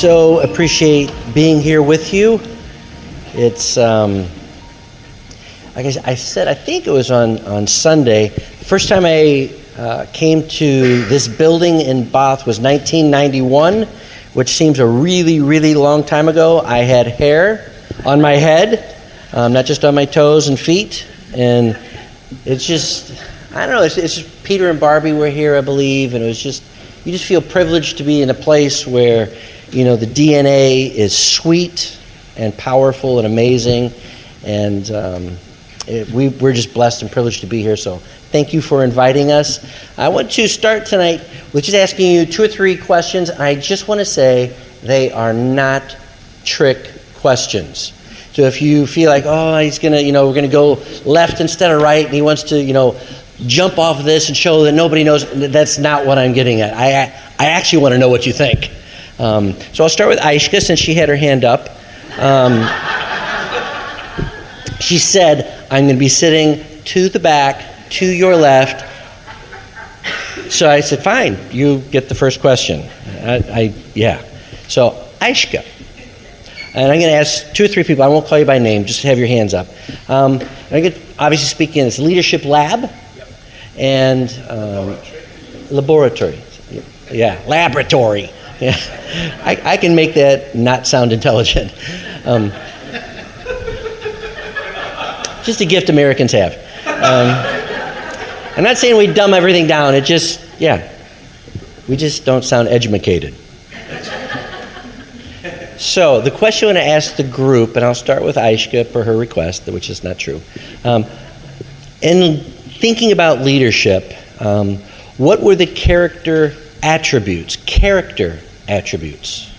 so appreciate being here with you. It's, um, I, I said, I think it was on, on Sunday. The first time I uh, came to this building in Bath was 1991, which seems a really, really long time ago. I had hair on my head, um, not just on my toes and feet. And it's just, I don't know, it's, it's just Peter and Barbie were here, I believe, and it was just, you just feel privileged to be in a place where, you know, the DNA is sweet and powerful and amazing. And um, it, we, we're just blessed and privileged to be here. So thank you for inviting us. I want to start tonight with just asking you two or three questions. I just want to say they are not trick questions. So if you feel like, oh, he's going to, you know, we're going to go left instead of right, and he wants to, you know, jump off of this and show that nobody knows, that's not what I'm getting at. I, I actually want to know what you think. Um, so I'll start with Aishka since she had her hand up. Um, she said, I'm going to be sitting to the back, to your left. So I said, fine, you get the first question. I, I yeah. So, Aishka. And I'm going to ask two or three people. I won't call you by name, just have your hands up. Um, I'm going to obviously speak in this leadership lab and um, laboratory. Yeah, laboratory. Yeah. I, I, can make that not sound intelligent. Um, just a gift Americans have. Um, I'm not saying we dumb everything down. It just, yeah, we just don't sound educated. So the question I'm going to ask the group, and I'll start with Aishka for her request, which is not true. Um, in thinking about leadership, um, what were the character attributes, character attributes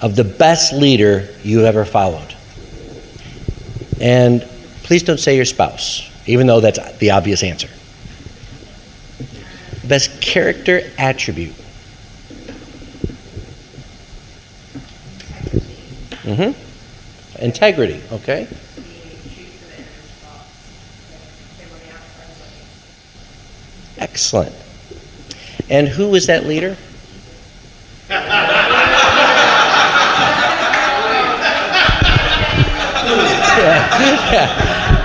of the best leader you ever followed? And please don't say your spouse, even though that's the obvious answer. Best character attribute. Mm-hmm. Integrity, okay? Excellent. And who was that leader? Yeah.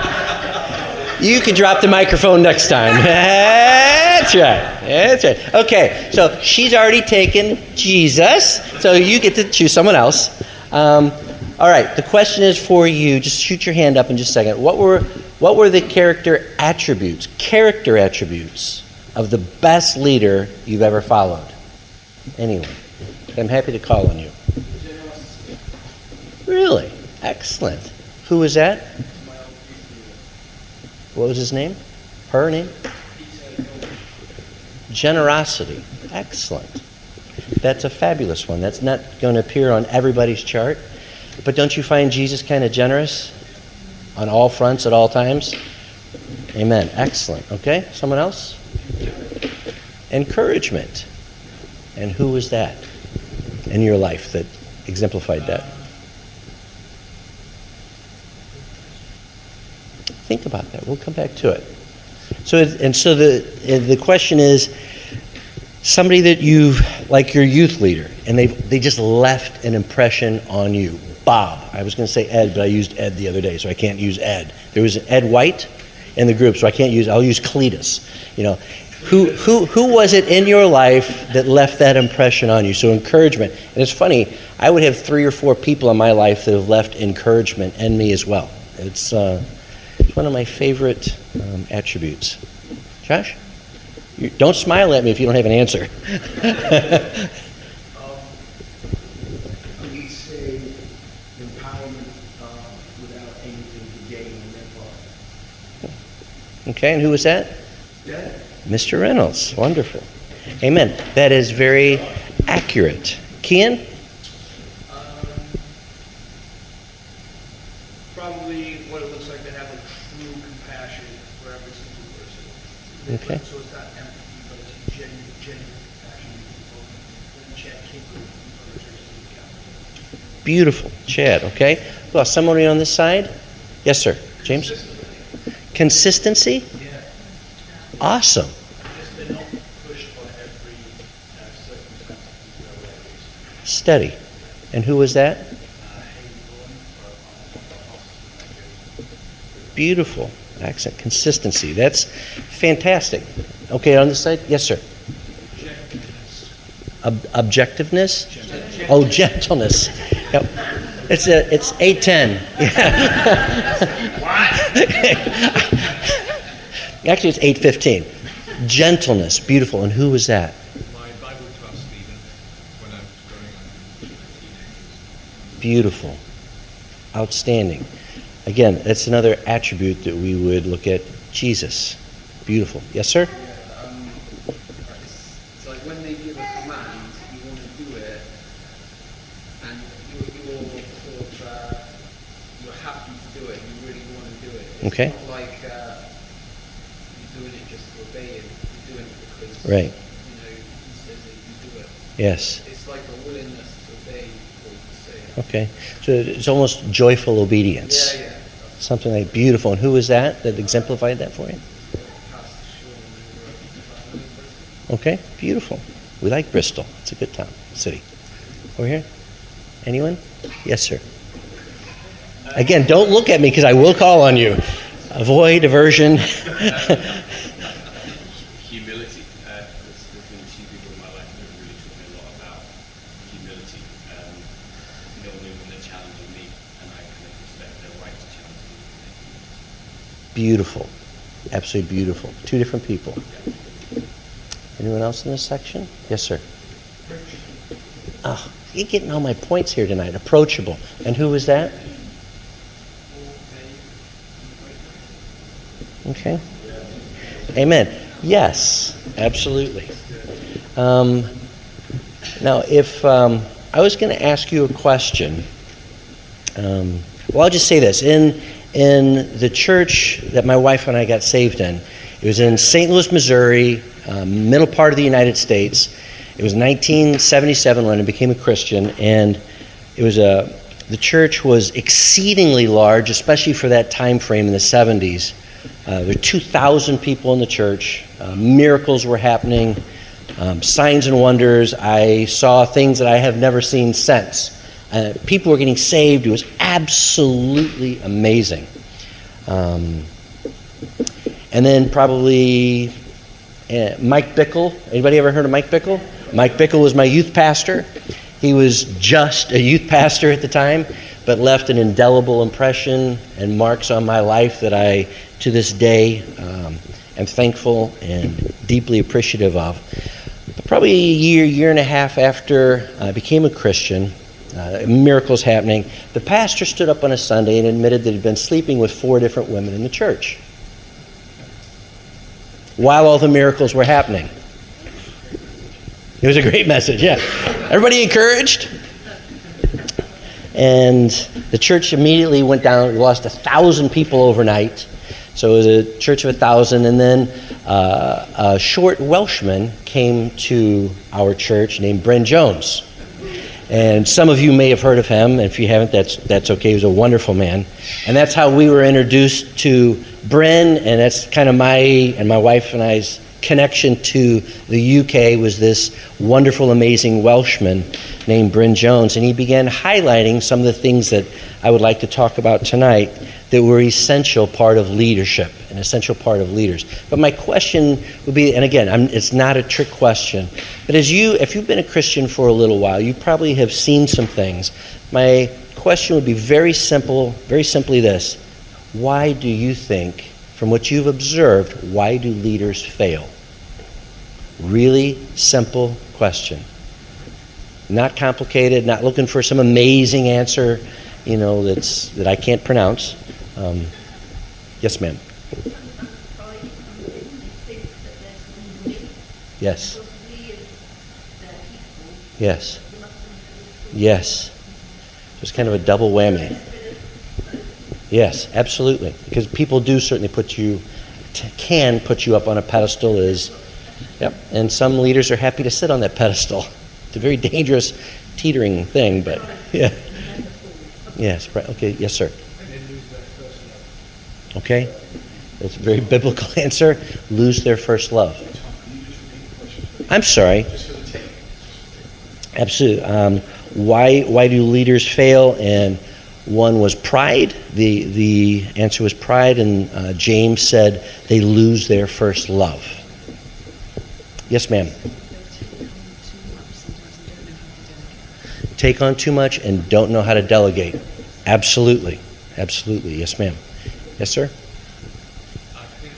You can drop the microphone next time. That's right. That's right. Okay, so she's already taken Jesus, so you get to choose someone else. Um, all right, the question is for you. Just shoot your hand up in just a second. What were, what were the character attributes, character attributes of the best leader you've ever followed? Anyone? I'm happy to call on you. Really? Excellent. Who was that? What was his name? Her name? Generosity. Excellent. That's a fabulous one. That's not going to appear on everybody's chart. But don't you find Jesus kind of generous on all fronts at all times? Amen. Excellent. Okay, someone else? Encouragement. And who was that in your life that exemplified that? Think about that. We'll come back to it. So, and so the the question is, somebody that you've, like your youth leader, and they they just left an impression on you. Bob. I was going to say Ed, but I used Ed the other day, so I can't use Ed. There was Ed White in the group, so I can't use. I'll use Cletus. You know, who who who was it in your life that left that impression on you? So encouragement. And it's funny. I would have three or four people in my life that have left encouragement in me as well. It's. Uh, it's one of my favorite um, attributes. Josh? You, don't smile at me if you don't have an answer. um, we say empowerment uh, without anything to gain on their part. Okay, and who was that? Yeah. Mr. Reynolds. Wonderful. Amen. That is very accurate. Kian? Okay. So it's not empathy, but it's genuine, genuine Beautiful. Chad, okay. Well, somebody on this side? Yes, sir. James? Consistency? Consistency? Awesome. Steady. And who was that? Beautiful. Accent consistency. That's fantastic. Okay, on this side? Yes, sir. Ob- objectiveness? Oh, gentleness. Yep. It's a, it's 810. Actually, it's 815. Gentleness. Beautiful. And who was that? my Bible class leader when I was growing up. Beautiful. Outstanding. Again, that's another attribute that we would look at Jesus. Beautiful. Yes, sir? Yeah, um, it's, it's like when they give a command, you want to do it, and you're, you're sort of uh, you're happy to do it. You really want to. It's Okay. not like uh, you're doing it just to obey him. You're doing it because Right. you know he says that you do it. Yes. It's like a willingness to obey what you say. Okay. So it's almost joyful obedience. Yeah, yeah. Something like beautiful. And who was that that exemplified that for you? Pastor Sean, who wrote the Bristol. Okay. Beautiful. We like Bristol. It's a good town, city. Over here? Anyone? Yes, sir. Again, don't look at me because I will call on you. Avoid aversion. humility. Uh, there's, there's been a few people in my life that have really taught me a lot about humility. Um, knowing when they're challenging me, and I kind of respect their right to challenge me. Beautiful. Absolutely beautiful. Two different people. Anyone else in this section? Yes, sir. Oh, you're getting all my points here tonight. Approachable. And who was that? Okay. Amen. Yes, absolutely. Um, now, if um, I was going to ask you a question, um, well, I'll just say this. In, in the church that my wife and I got saved in, it was in St. Louis, Missouri, um, middle part of the United States. It was 1977 when I became a Christian, and it was a, the church was exceedingly large, especially for that time frame in the 70s. Uh, there were 2,000 people in the church. Uh, miracles were happening, um, signs and wonders. I saw things that I have never seen since. Uh, people were getting saved. It was absolutely amazing. Um, and then probably uh, Mike Bickle. Anybody ever heard of Mike Bickle? Mike Bickle was my youth pastor. He was just a youth pastor at the time, but left an indelible impression and marks on my life that I, to this day, um, am thankful and deeply appreciative of. But probably a year, year and a half after I became a Christian, uh, miracles happening, the pastor stood up on a Sunday and admitted that he'd been sleeping with four different women in the church while all the miracles were happening. It was a great message, yeah. Everybody encouraged? And the church immediately went down, We lost a thousand people overnight. So it was a church of a thousand. And then uh, a short Welshman came to our church named Bryn Jones. And some of you may have heard of him. If you haven't, that's, that's okay. He was a wonderful man. And that's how we were introduced to Bryn. And that's kind of my and my wife and I's connection to the UK was this wonderful, amazing Welshman named Bryn Jones. And he began highlighting some of the things that I would like to talk about tonight that were essential part of leadership, an essential part of leaders. But my question would be, and again, I'm, it's not a trick question, but as you, if you've been a Christian for a little while, you probably have seen some things. My question would be very simple, very simply this: Why do you think, from what you've observed, why do leaders fail? Really simple question. Not complicated, not looking for some amazing answer, you know, that's, that I can't pronounce. Um, yes, ma'am. Yes. Yes. Yes. It's kind of a double whammy. Yes, absolutely. Because people do certainly put you, t- can put you up on a pedestal as, yep. And some leaders are happy to sit on that pedestal. It's a very dangerous, teetering thing, but yeah. Yes. Okay, yes, sir. Okay? That's a very biblical answer. Lose their first love. I'm sorry. Absolutely. Um, why, why do leaders fail? And one was pride. The, the answer was pride, and uh, James said they lose their first love. Yes, ma'am. Take on too much and don't know how to delegate. Absolutely. Absolutely. Yes, ma'am. Yes, sir? I think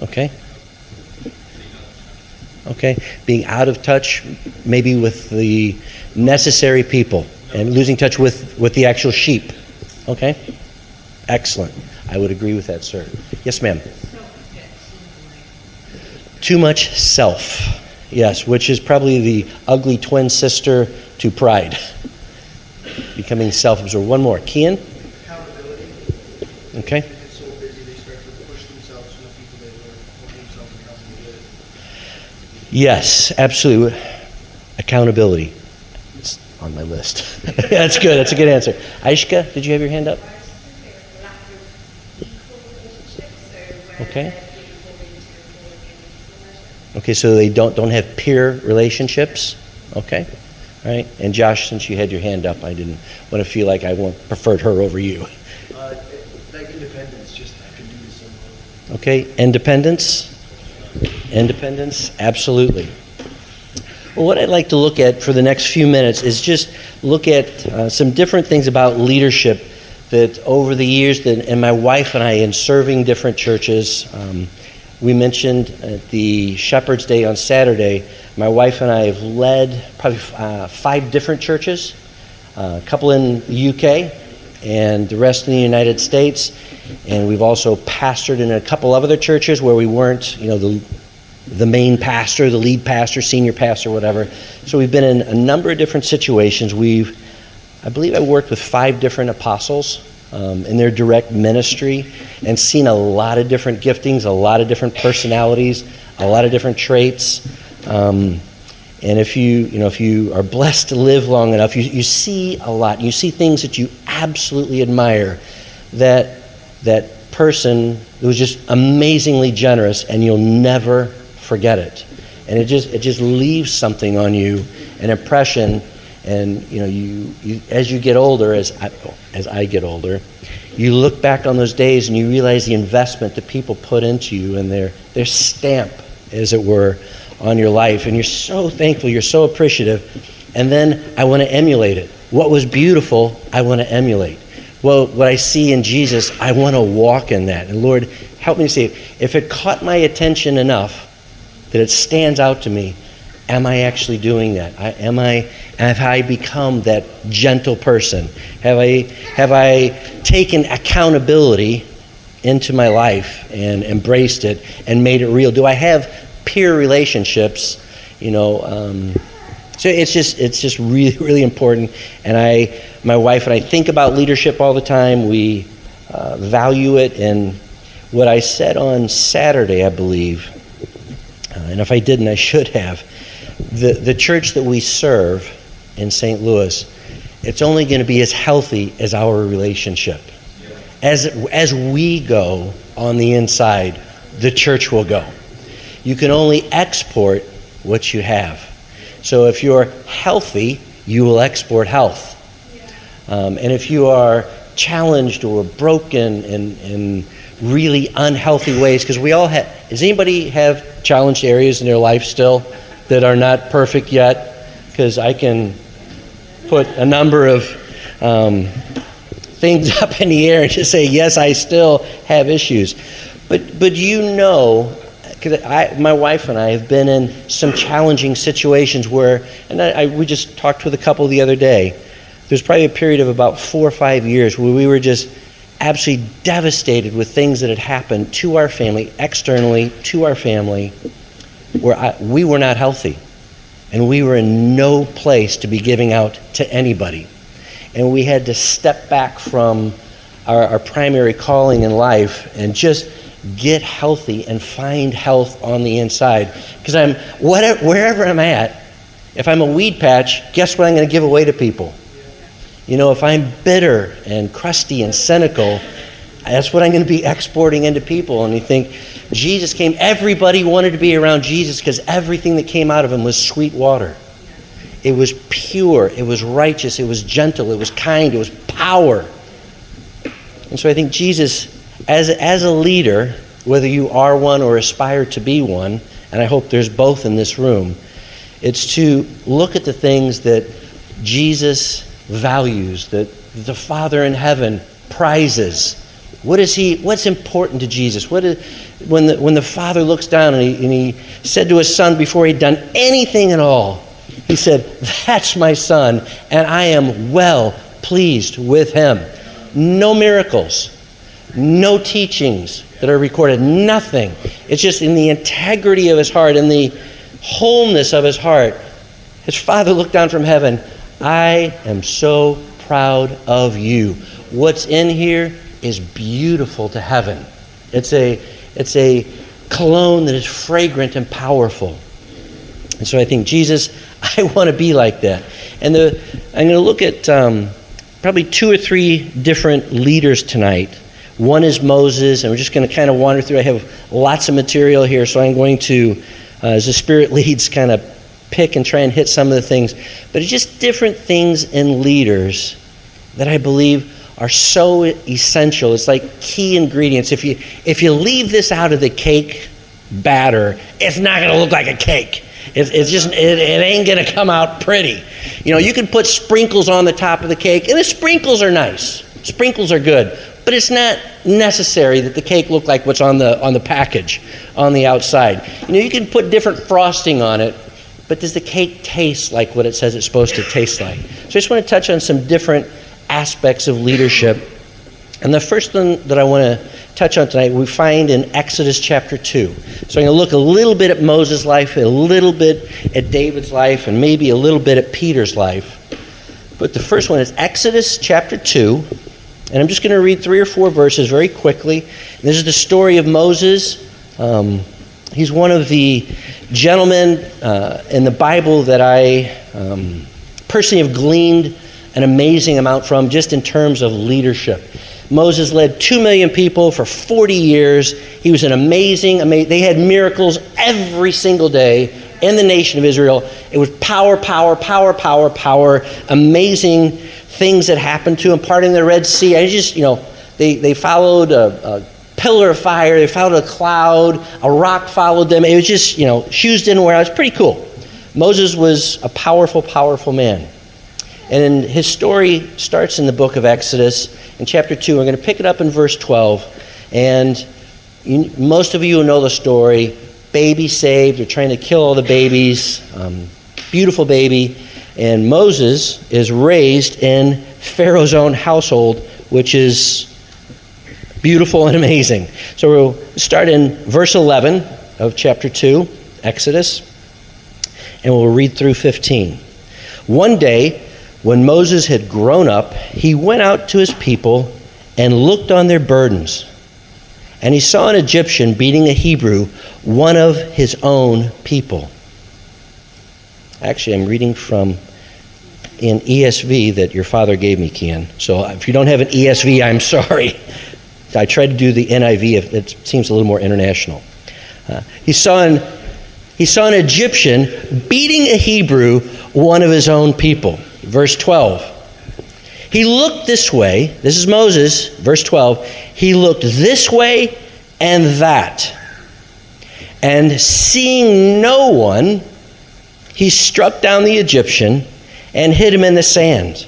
Okay. Being out of touch. Okay. Being out of touch, maybe with the necessary people, and losing touch with, with the actual sheep. Okay. Excellent. I would agree with that, sir. Yes, ma'am. Too much self. Yes, which is probably the ugly twin sister to pride. Becoming self absorbed. One more. Kian? Accountability. Okay. They get so busy, they start to push themselves to the people they were holding themselves accountable with. Yes, absolutely. Accountability. It's on my list. That's good. That's a good answer. Aishka, did you have your hand up? Okay. Okay, so they don't don't have peer relationships. Okay. All right. And Josh, since you had your hand up, I didn't want to feel like I preferred her over you. Uh, like independence, just I can do this on my own. Okay, independence? Independence, absolutely. Well, what I'd like to look at for the next few minutes is just look at uh, some different things about leadership that over the years, that, and my wife and I, in serving different churches, um, we mentioned at the Shepherd's Day on Saturday, my wife and I have led probably uh, five different churches, uh, a couple in the UK, and the rest in the United States. And we've also pastored in a couple of other churches where we weren't, you know, the, the main pastor, the lead pastor, senior pastor, whatever. So we've been in a number of different situations. We've, I believe I worked with five different apostles um, in their direct ministry and seen a lot of different giftings, a lot of different personalities, a lot of different traits. Um, and if you, you know, if you are blessed to live long enough, you, you see a lot. You see things that you absolutely admire. That that person who was just amazingly generous, and you'll never forget it. And it just it just leaves something on you, an impression. And you know, you, you as you get older, as I, as I get older, you look back on those days and you realize the investment that people put into you and their their stamp, as it were, on your life. And you're so thankful, you're so appreciative. And then I want to emulate it. What was beautiful, I want to emulate. Well, what I see in Jesus, I want to walk in that. And Lord, help me see it. If it caught my attention enough that it stands out to me, am I actually doing that? I, am I have I become that gentle person? Have I have I taken accountability into my life and embraced it and made it real? Do I have peer relationships? You know, um, so it's just it's just really really important. And I, my wife and I think about leadership all the time. We uh, value it. And what I said on Saturday, I believe, uh, and if I didn't, I should have. The the church that we serve in St. Louis, it's only going to be as healthy as our relationship. As as we go on the inside, the church will go. You can only export what you have. So if you're healthy, you will export health. Um, and if you are challenged or broken and, in really unhealthy ways, because we all have, does anybody have challenged areas in their life still that are not perfect yet? Because I can put a number of um, things up in the air and just say, yes, I still have issues. But, but you know, because I, my wife and I have been in some challenging situations where, and I, I, we just talked with a couple the other day. There's probably a period of about four or five years where we were just absolutely devastated with things that had happened to our family, externally to our family, where I, we were not healthy. And we were in no place to be giving out to anybody. And we had to step back from our, our primary calling in life and just get healthy and find health on the inside. Because I'm whatever, wherever I'm at, if I'm a weed patch, guess what I'm going to give away to people? You know, if I'm bitter and crusty and cynical, that's what I'm going to be exporting into people. And you think Jesus came, everybody wanted to be around Jesus because everything that came out of him was sweet water. It was pure, it was righteous, it was gentle, it was kind, it was power. And so I think Jesus, as, as a leader, whether you are one or aspire to be one, and I hope there's both in this room, it's to look at the things that Jesus values, that the Father in heaven prizes. What is he, what's important to Jesus? What is, when, the, when the Father looks down and he, and he said to his son before he'd done anything at all, he said, That's my son, and I am well pleased with him. No miracles, no teachings that are recorded, nothing. It's just in the integrity of his heart, in the wholeness of his heart. His father looked down from heaven. I am so proud of you. What's in here is beautiful to heaven. It's a, it's a cologne that is fragrant and powerful. And so I think, Jesus, I want to be like that. And the, I'm going to look at um, probably two or three different leaders tonight. One is Moses, and we're just going to kind of wander through. I have lots of material here, so I'm going to, uh, as the Spirit leads, kind of pick and try and hit some of the things. But it's just different things in leaders that I believe are so essential. It's like key ingredients. If you if you leave this out of the cake batter, it's not going to look like a cake. It's, it's just, it, it ain't going to come out pretty. You know, you can put sprinkles on the top of the cake, and the sprinkles are nice. Sprinkles are good. But it's not necessary that the cake look like what's on the, on the package on the outside. You know, you can put different frosting on it, but does the cake taste like what it says it's supposed to taste like? So I just want to touch on some different aspects of leadership. And the first one that I want to touch on tonight, we find in Exodus chapter 2. So I'm going to look a little bit at Moses' life, a little bit at David's life, and maybe a little bit at Peter's life. But the first one is Exodus chapter 2. And I'm just going to read three or four verses very quickly. This is the story of Moses. Um, he's one of the gentlemen uh, in the Bible that I um, personally have gleaned an amazing amount from just in terms of leadership. Moses led 2 million people for 40 years. He was an amazing, amazing, they had miracles every single day in the nation of Israel. It was power, power, power, power, power, amazing things that happened to him, parting the Red Sea. I just, you know, they, they followed a, a pillar of fire, they followed a cloud, a rock followed them. It was just, you know, shoes didn't wear out. It was pretty cool. Moses was a powerful, powerful man. And his story starts in the book of Exodus in chapter 2. We're going to pick it up in verse 12. And you, most of you know the story. Baby saved. They're trying to kill all the babies. Um, beautiful baby. And Moses is raised in Pharaoh's own household, which is beautiful and amazing. So we'll start in verse 11 of chapter 2, Exodus, and we'll read through 15. One day, when Moses had grown up, he went out to his people and looked on their burdens. And he saw an Egyptian beating a Hebrew, one of his own people. Actually, I'm reading from in ESV that your father gave me, Kian. So if you don't have an ESV, I'm sorry. I tried to do the NIV, it seems a little more international. Uh, he, saw an, he saw an Egyptian beating a Hebrew, one of his own people. Verse 12. He looked this way. This is Moses, verse 12. He looked this way and that. And seeing no one, he struck down the Egyptian and hid him in the sand.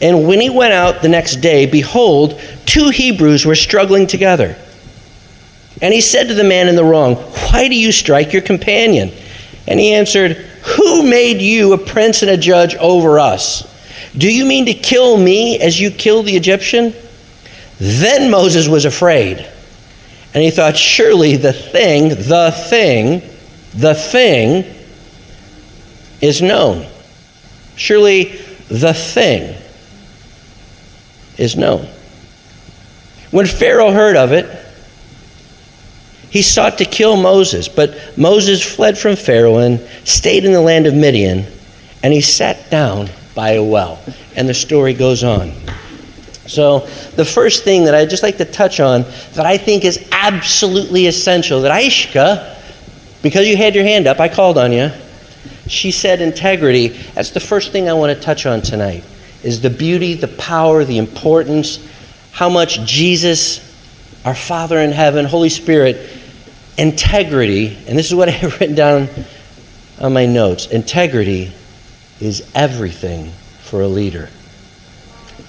And when he went out the next day, behold, two Hebrews were struggling together. And he said to the man in the wrong, Why do you strike your companion? And he answered, who made you a prince and a judge over us? Do you mean to kill me as you killed the Egyptian? Then Moses was afraid. And he thought, surely the thing, the thing, the thing is known. Surely the thing is known. When Pharaoh heard of it, He sought to kill Moses, but Moses fled from Pharaoh and stayed in the land of Midian, and he sat down by a well. And the story goes on. So, the first thing that I'd just like to touch on that I think is absolutely essential that Aishka, because you had your hand up, I called on you. She said integrity. That's the first thing I want to touch on tonight is the beauty, the power, the importance, how much Jesus, our Father in heaven, Holy Spirit, integrity, and this is what I have written down on my notes integrity is everything for a leader.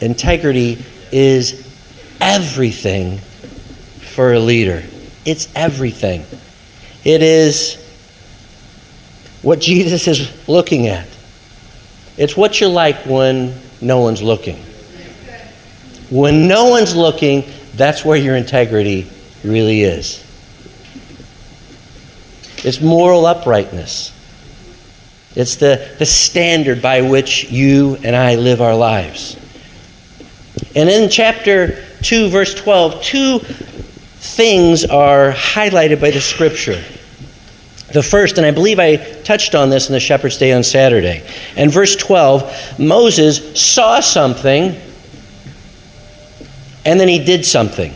Integrity is everything for a leader. It's everything. It is what Jesus is looking at. It's what you're like when no one's looking. When no one's looking, that's where your integrity really is. It's moral uprightness. It's the, the standard by which you and I live our lives. And in chapter 2, verse 12, two things are highlighted by the scripture. The first, and I believe I touched on this in the Shepherd's Day on Saturday. And verse 12, Moses saw something and then he did something.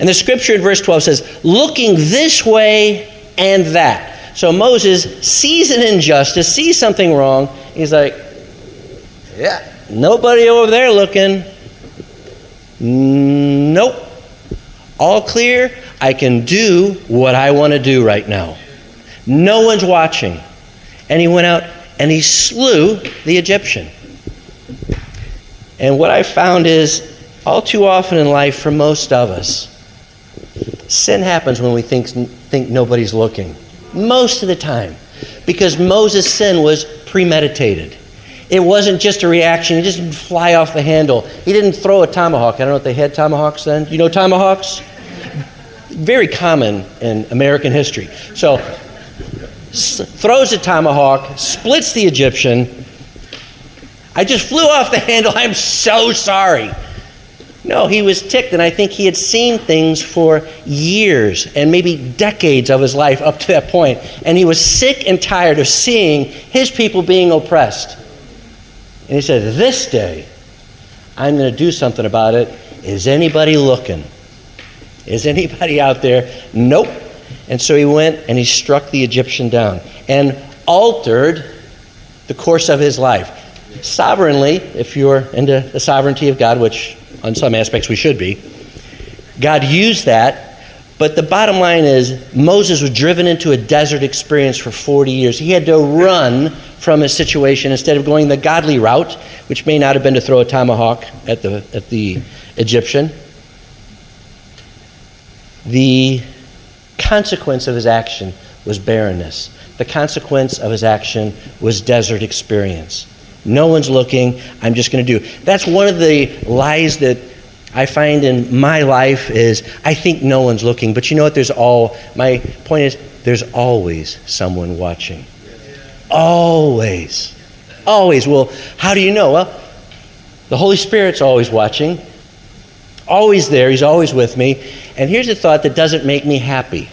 And the scripture in verse 12 says, looking this way and that. So Moses sees an injustice, sees something wrong. He's like, yeah, nobody over there looking. Nope. All clear. I can do what I want to do right now. No one's watching. And he went out and he slew the Egyptian. And what I found is, all too often in life, for most of us, sin happens when we think, think nobody's looking. Most of the time. Because Moses' sin was premeditated. It wasn't just a reaction. He just didn't fly off the handle. He didn't throw a tomahawk. I don't know if they had tomahawks then. You know tomahawks? Very common in American history. So, throws a tomahawk, splits the Egyptian. I just flew off the handle. I'm so sorry. No, he was ticked, and I think he had seen things for years and maybe decades of his life up to that point. And he was sick and tired of seeing his people being oppressed. And he said, This day, I'm going to do something about it. Is anybody looking? Is anybody out there? Nope. And so he went and he struck the Egyptian down and altered the course of his life. Sovereignly, if you're into the sovereignty of God, which on some aspects we should be, God used that. But the bottom line is, Moses was driven into a desert experience for 40 years. He had to run from his situation instead of going the godly route, which may not have been to throw a tomahawk at the, at the Egyptian. The consequence of his action was barrenness. The consequence of his action was desert experience. No one's looking. I'm just going to do. That's one of the lies that I find in my life is I think no one's looking. But you know what? There's all. My point is there's always someone watching. Always. Always. Well, how do you know? Well, the Holy Spirit's always watching. Always there. He's always with me. And here's a thought that doesn't make me happy.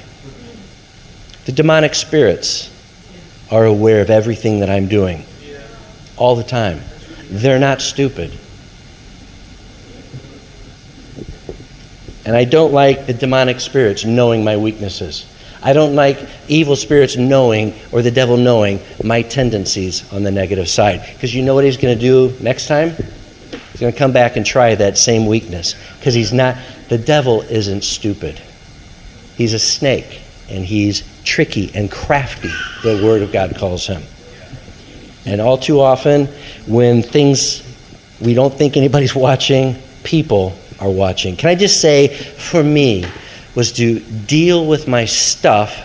The demonic spirits are aware of everything that I'm doing all the time. They're not stupid. And I don't like the demonic spirits knowing my weaknesses. I don't like evil spirits knowing or the devil knowing my tendencies on the negative side. Because you know what he's going to do next time? He's going to come back and try that same weakness. Because he's not, the devil isn't stupid. He's a snake and he's tricky and crafty, the Word of God calls him. And all too often, when things we don't think anybody's watching, people are watching. Can I just say, for me, was to deal with my stuff,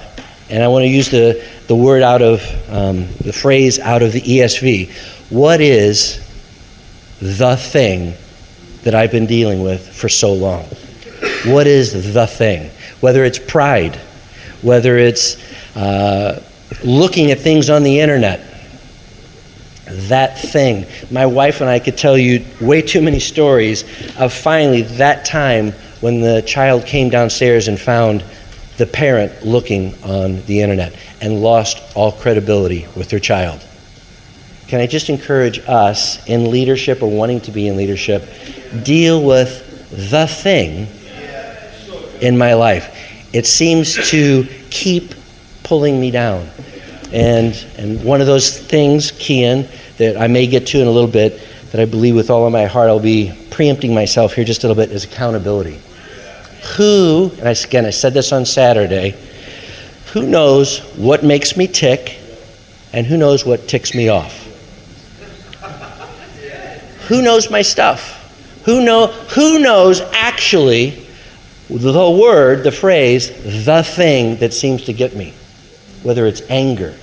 and I want to use the, the word out of, um, the phrase out of the ESV. What is the thing that I've been dealing with for so long? What is the thing? Whether it's pride, whether it's uh, looking at things on the internet, that thing. My wife and I could tell you way too many stories of finally that time when the child came downstairs and found the parent looking on the internet and lost all credibility with their child. Can I just encourage us in leadership or wanting to be in leadership, deal with the thing in my life. It seems to keep pulling me down. And, and one of those things, Kian, that I may get to in a little bit, that I believe with all of my heart, I'll be preempting myself here just a little bit, is accountability. Who, and I, again, I said this on Saturday, who knows what makes me tick and who knows what ticks me off? Who knows my stuff? Who, know, who knows actually the word, the phrase, the thing that seems to get me? Whether it's anger,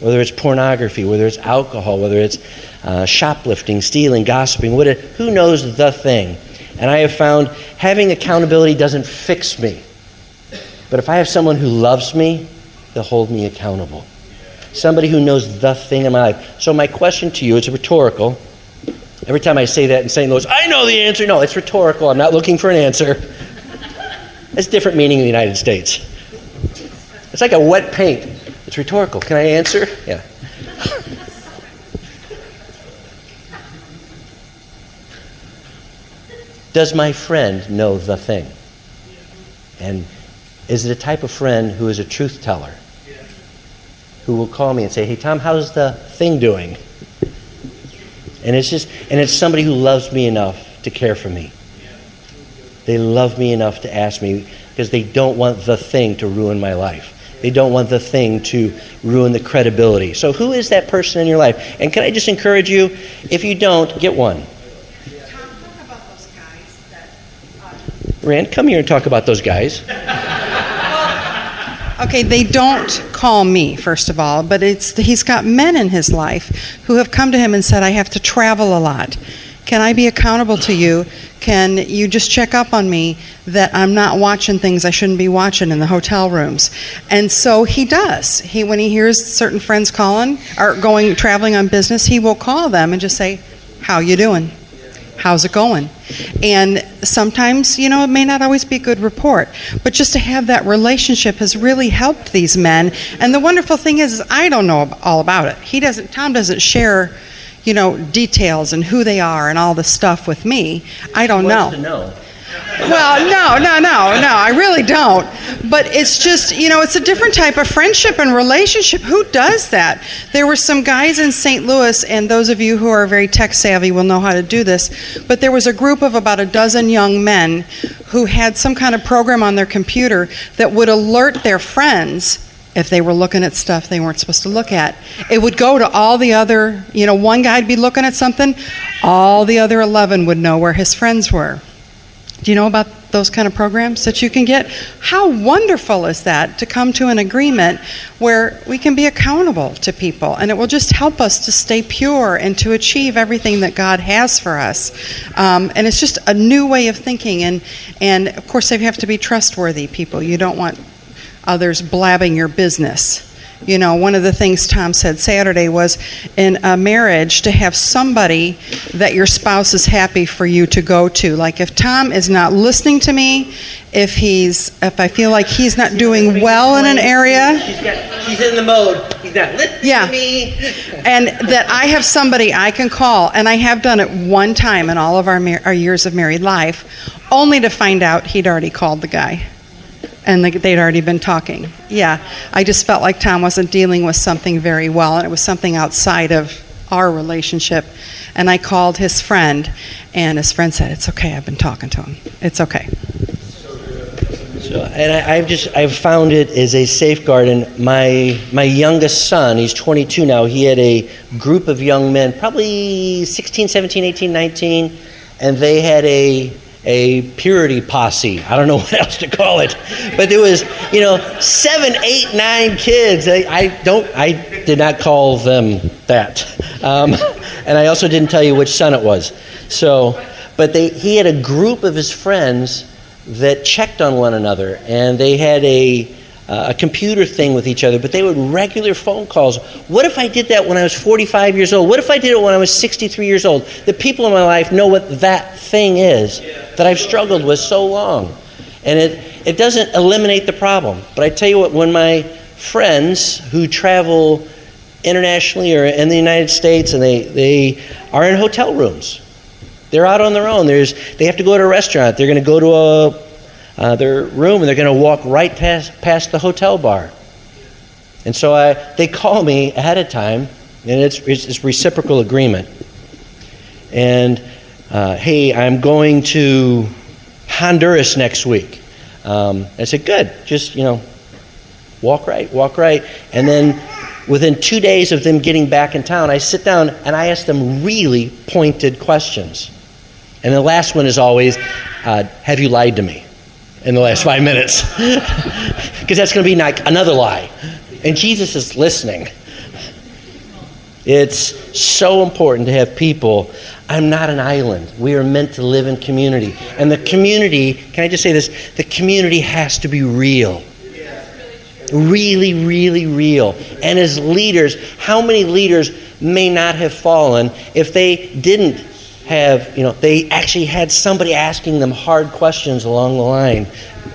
whether it's pornography, whether it's alcohol, whether it's uh, shoplifting, stealing, gossiping, what who knows the thing? And I have found having accountability doesn't fix me. But if I have someone who loves me, they'll hold me accountable. Somebody who knows the thing in my life. So, my question to you, it's rhetorical. Every time I say that in St. Louis, I know the answer. No, it's rhetorical. I'm not looking for an answer. It's different meaning in the United States. It's like a wet paint. It's rhetorical. Can I answer? Yeah. Does my friend know the thing? And is it a type of friend who is a truth teller? Who will call me and say, Hey, Tom, how's the thing doing? And it's just, and it's somebody who loves me enough to care for me. They love me enough to ask me because they don't want the thing to ruin my life. They don't want the thing to ruin the credibility. So, who is that person in your life? And can I just encourage you, if you don't, get one. Rand, come here and talk about those guys. Okay, they don't call me, first of all, but it's he's got men in his life who have come to him and said, I have to travel a lot. Can I be accountable to you? Can you just check up on me that I'm not watching things I shouldn't be watching in the hotel rooms? And so he does. He when he hears certain friends calling or going traveling on business, he will call them and just say, "How you doing? How's it going?" And sometimes, you know, it may not always be a good report, but just to have that relationship has really helped these men. And the wonderful thing is, is I don't know all about it. He doesn't. Tom doesn't share you know, details and who they are and all the stuff with me. I don't know. know. Well, no, no, no, no, I really don't. But it's just, you know, it's a different type of friendship and relationship. Who does that? There were some guys in St. Louis, and those of you who are very tech savvy will know how to do this. But there was a group of about a dozen young men who had some kind of program on their computer that would alert their friends if they were looking at stuff they weren't supposed to look at. It would go to all the other, you know, one guy'd be looking at something, all the other 11 would know where his friends were. Do you know about those kind of programs that you can get? How wonderful is that to come to an agreement where we can be accountable to people and it will just help us to stay pure and to achieve everything that God has for us. Um, and it's just a new way of thinking. And, and of course, they have to be trustworthy people. You don't want others blabbing your business. You know, one of the things Tom said Saturday was in a marriage to have somebody that your spouse is happy for you to go to. Like if Tom is not listening to me, if he's if I feel like he's not doing well in an area, got, she's in the mode. He's not listening Yeah. to me. and that I have somebody I can call, and I have done it one time in all of our, mar- our years of married life, only to find out he'd already called the guy. And they- they'd already been talking. Yeah, I just felt like Tom wasn't dealing with something very well, and it was something outside of our relationship. And I called his friend, and his friend said, It's okay, I've been talking to him. It's okay. So, and I, I've just I've found it as a safeguard. And my my youngest son, he's 22 now. He had a group of young men, probably 16, 17, 18, 19, and they had a a purity posse. I don't know what else to call it, but there was you know seven, eight, nine kids. I, I don't I did not call them that, um, and I also didn't tell you which son it was. So, but they he had a group of his friends that checked on one another, and they had a uh, a computer thing with each other, but they would regular phone calls. What if I did that when I was 45 years old? What if I did it when I was 63 years old? The people in my life know what that thing is that I've struggled with so long. And it it doesn't eliminate the problem. But I tell you what, when my friends who travel internationally or in the United States and they, they are in hotel rooms, they're out on their own. There's, they have to go to a restaurant. They're going to go to a, uh, their room and they're going to walk right past, past the hotel bar. And so I, they call me ahead of time, and it's, it's, it's reciprocal agreement. And uh, hey, I'm going to Honduras next week. Um, I said, good. Just, you know, walk right, walk right. And then within two days of them getting back in town, I sit down and I ask them really pointed questions. And the last one is always, uh, have you lied to me in the last five minutes? Because that's going to be like another lie. And Jesus is listening. It's so important to have people. I'm not an island. We are meant to live in community. And the community, can I just say this? The community has to be real. Really, really real. And as leaders, how many leaders may not have fallen if they didn't have, you know, they actually had somebody asking them hard questions along the line.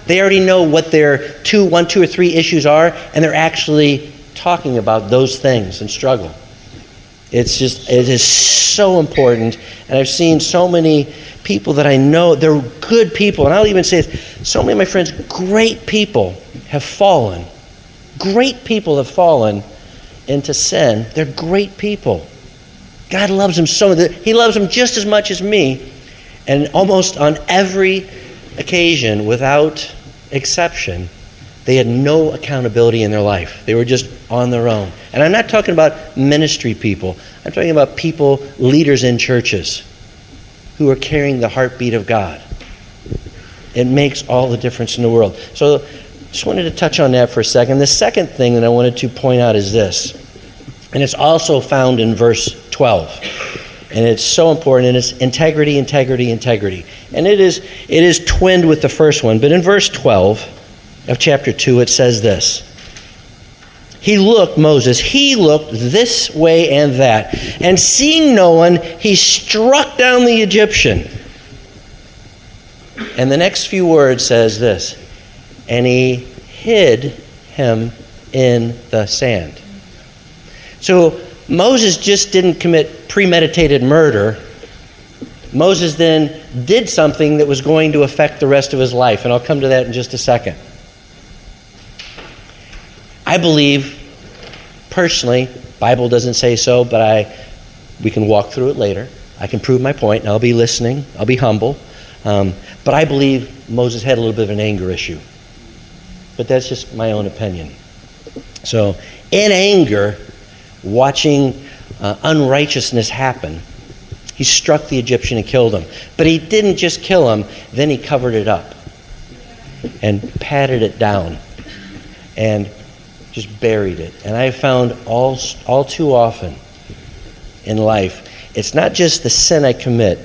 They already know what their two, one, two, or three issues are, and they're actually talking about those things and struggle. It's just, it is so important. And I've seen so many people that I know, they're good people. And I'll even say this so many of my friends, great people, have fallen. Great people have fallen into sin. They're great people. God loves them so much. He loves them just as much as me. And almost on every occasion, without exception, they had no accountability in their life. They were just on their own. And I'm not talking about ministry people, I'm talking about people, leaders in churches, who are carrying the heartbeat of God. It makes all the difference in the world. So, just wanted to touch on that for a second. The second thing that I wanted to point out is this, and it's also found in verse 12. And it's so important, and it's integrity, integrity, integrity. And it is, it is twinned with the first one. But in verse 12, of chapter 2, it says this. He looked, Moses, he looked this way and that. And seeing no one, he struck down the Egyptian. And the next few words says this And he hid him in the sand. So Moses just didn't commit premeditated murder. Moses then did something that was going to affect the rest of his life. And I'll come to that in just a second. I believe, personally, Bible doesn't say so, but I, we can walk through it later. I can prove my point, and I'll be listening. I'll be humble. Um, but I believe Moses had a little bit of an anger issue. But that's just my own opinion. So, in anger, watching uh, unrighteousness happen, he struck the Egyptian and killed him. But he didn't just kill him, then he covered it up and patted it down. And just buried it. And I found all, all too often in life, it's not just the sin I commit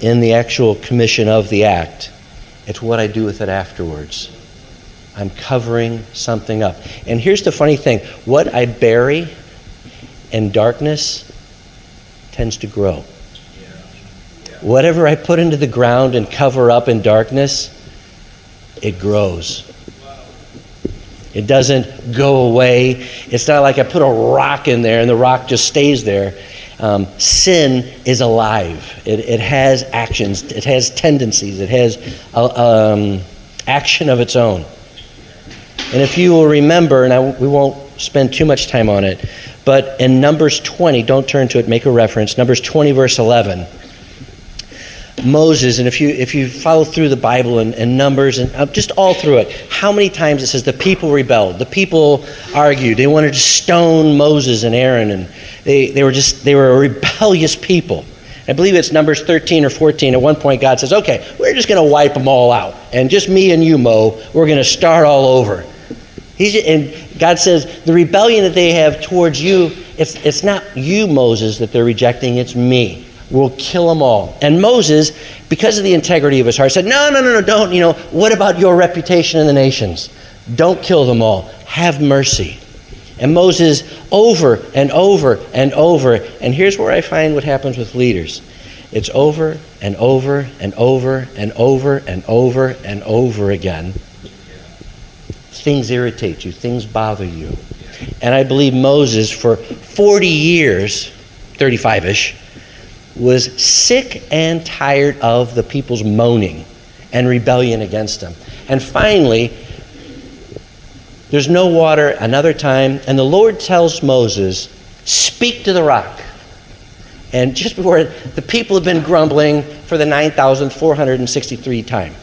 in the actual commission of the act, it's what I do with it afterwards. I'm covering something up. And here's the funny thing what I bury in darkness tends to grow. Whatever I put into the ground and cover up in darkness, it grows. It doesn't go away. It's not like I put a rock in there and the rock just stays there. Um, sin is alive. It, it, has actions. It has tendencies. It has a, um, action of its own. And if you will remember, and I, we won't spend too much time on it, but in Numbers 20, don't turn to it, make a reference. Numbers 20, verse 11 Moses, and if you if you follow through the Bible and, and Numbers and uh, just all through it, how many times it says the people rebelled, the people argued, they wanted to stone Moses and Aaron, and they, they were just they were a rebellious people. I believe it's Numbers 13 or 14. At one point, God says, "Okay, we're just going to wipe them all out, and just me and you, Mo, we're going to start all over." He's, and God says, "The rebellion that they have towards you, it's it's not you, Moses, that they're rejecting; it's me." We'll kill them all. And Moses, because of the integrity of his heart, said, No, no, no, no, don't. You know, what about your reputation in the nations? Don't kill them all. Have mercy. And Moses, over and over and over, and here's where I find what happens with leaders. It's over and over and over and over and over and over again. Things irritate you, things bother you. And I believe Moses, for 40 years, 35 ish, was sick and tired of the people's moaning and rebellion against him. And finally, there's no water another time, and the Lord tells Moses, Speak to the rock. And just before the people have been grumbling for the 9,463 time.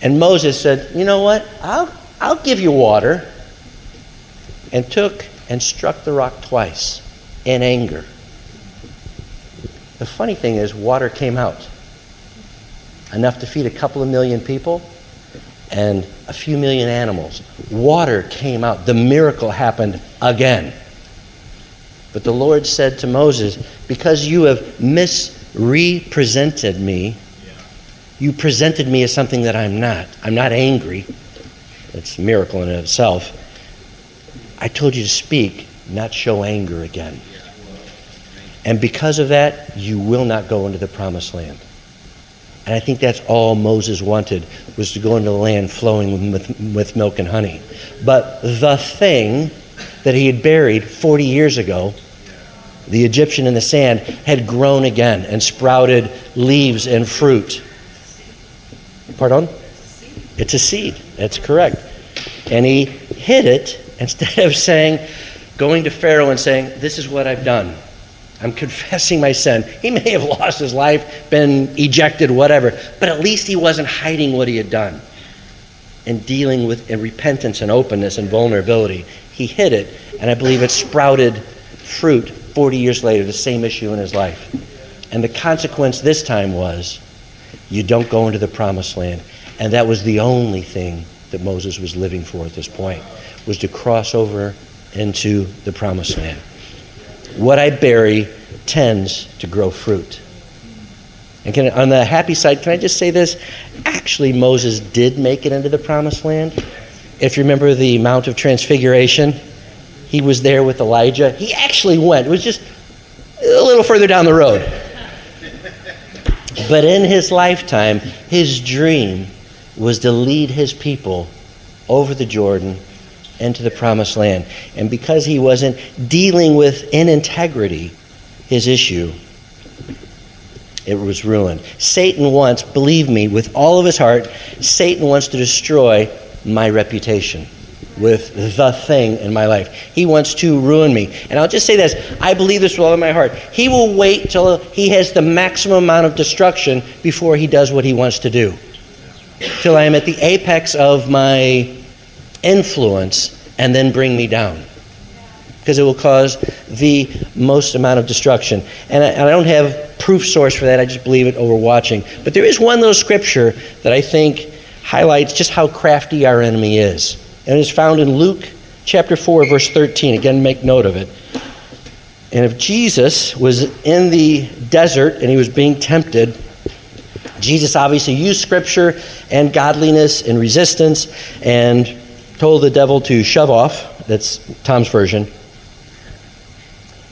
And Moses said, You know what? I'll, I'll give you water. And took and struck the rock twice in anger. The funny thing is, water came out enough to feed a couple of million people and a few million animals. Water came out. The miracle happened again. But the Lord said to Moses, Because you have misrepresented me, you presented me as something that I'm not. I'm not angry. That's a miracle in itself. I told you to speak, not show anger again. And because of that, you will not go into the promised land. And I think that's all Moses wanted was to go into the land flowing with, with milk and honey. But the thing that he had buried 40 years ago, the Egyptian in the sand, had grown again and sprouted leaves and fruit. Pardon? It's a seed. That's correct. And he hid it instead of saying, going to Pharaoh and saying, This is what I've done. I'm confessing my sin. He may have lost his life, been ejected, whatever, but at least he wasn't hiding what he had done and dealing with repentance and openness and vulnerability. He hid it, and I believe it sprouted fruit 40 years later, the same issue in his life. And the consequence this time was you don't go into the promised land. And that was the only thing that Moses was living for at this point, was to cross over into the promised land. What I bury tends to grow fruit. And can, on the happy side, can I just say this? Actually, Moses did make it into the promised land. If you remember the Mount of Transfiguration, he was there with Elijah. He actually went. It was just a little further down the road. But in his lifetime, his dream was to lead his people over the Jordan into the promised land. And because he wasn't dealing with in integrity his issue, it was ruined. Satan wants, believe me, with all of his heart, Satan wants to destroy my reputation with the thing in my life. He wants to ruin me. And I'll just say this I believe this with all of my heart. He will wait till he has the maximum amount of destruction before he does what he wants to do. Till I am at the apex of my influence and then bring me down. Because it will cause the most amount of destruction. And I, and I don't have proof source for that, I just believe it over watching. But there is one little scripture that I think highlights just how crafty our enemy is. And it is found in Luke chapter 4, verse 13. Again, make note of it. And if Jesus was in the desert and he was being tempted, Jesus obviously used scripture and godliness and resistance and told the devil to shove off. That's Tom's version.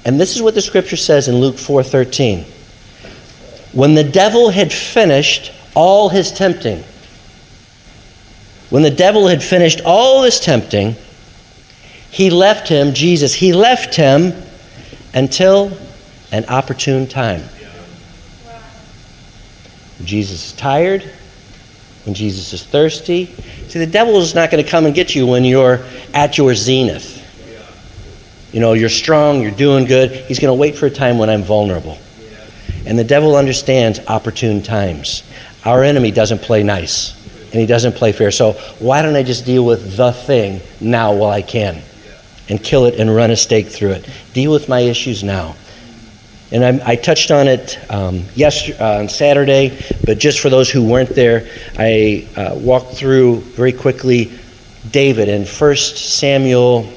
And this is what the scripture says in Luke 4:13. When the devil had finished all his tempting, when the devil had finished all his tempting, he left him, Jesus, he left him until an opportune time. When Jesus is tired, when Jesus is thirsty. See, the devil is not going to come and get you when you're at your zenith. You know, you're strong, you're doing good. He's going to wait for a time when I'm vulnerable. And the devil understands opportune times. Our enemy doesn't play nice, and he doesn't play fair. So why don't I just deal with the thing now while I can? And kill it and run a stake through it. Deal with my issues now. And I, I touched on it um, yesterday, uh, on Saturday, but just for those who weren't there, I uh, walked through very quickly David in 1 Samuel,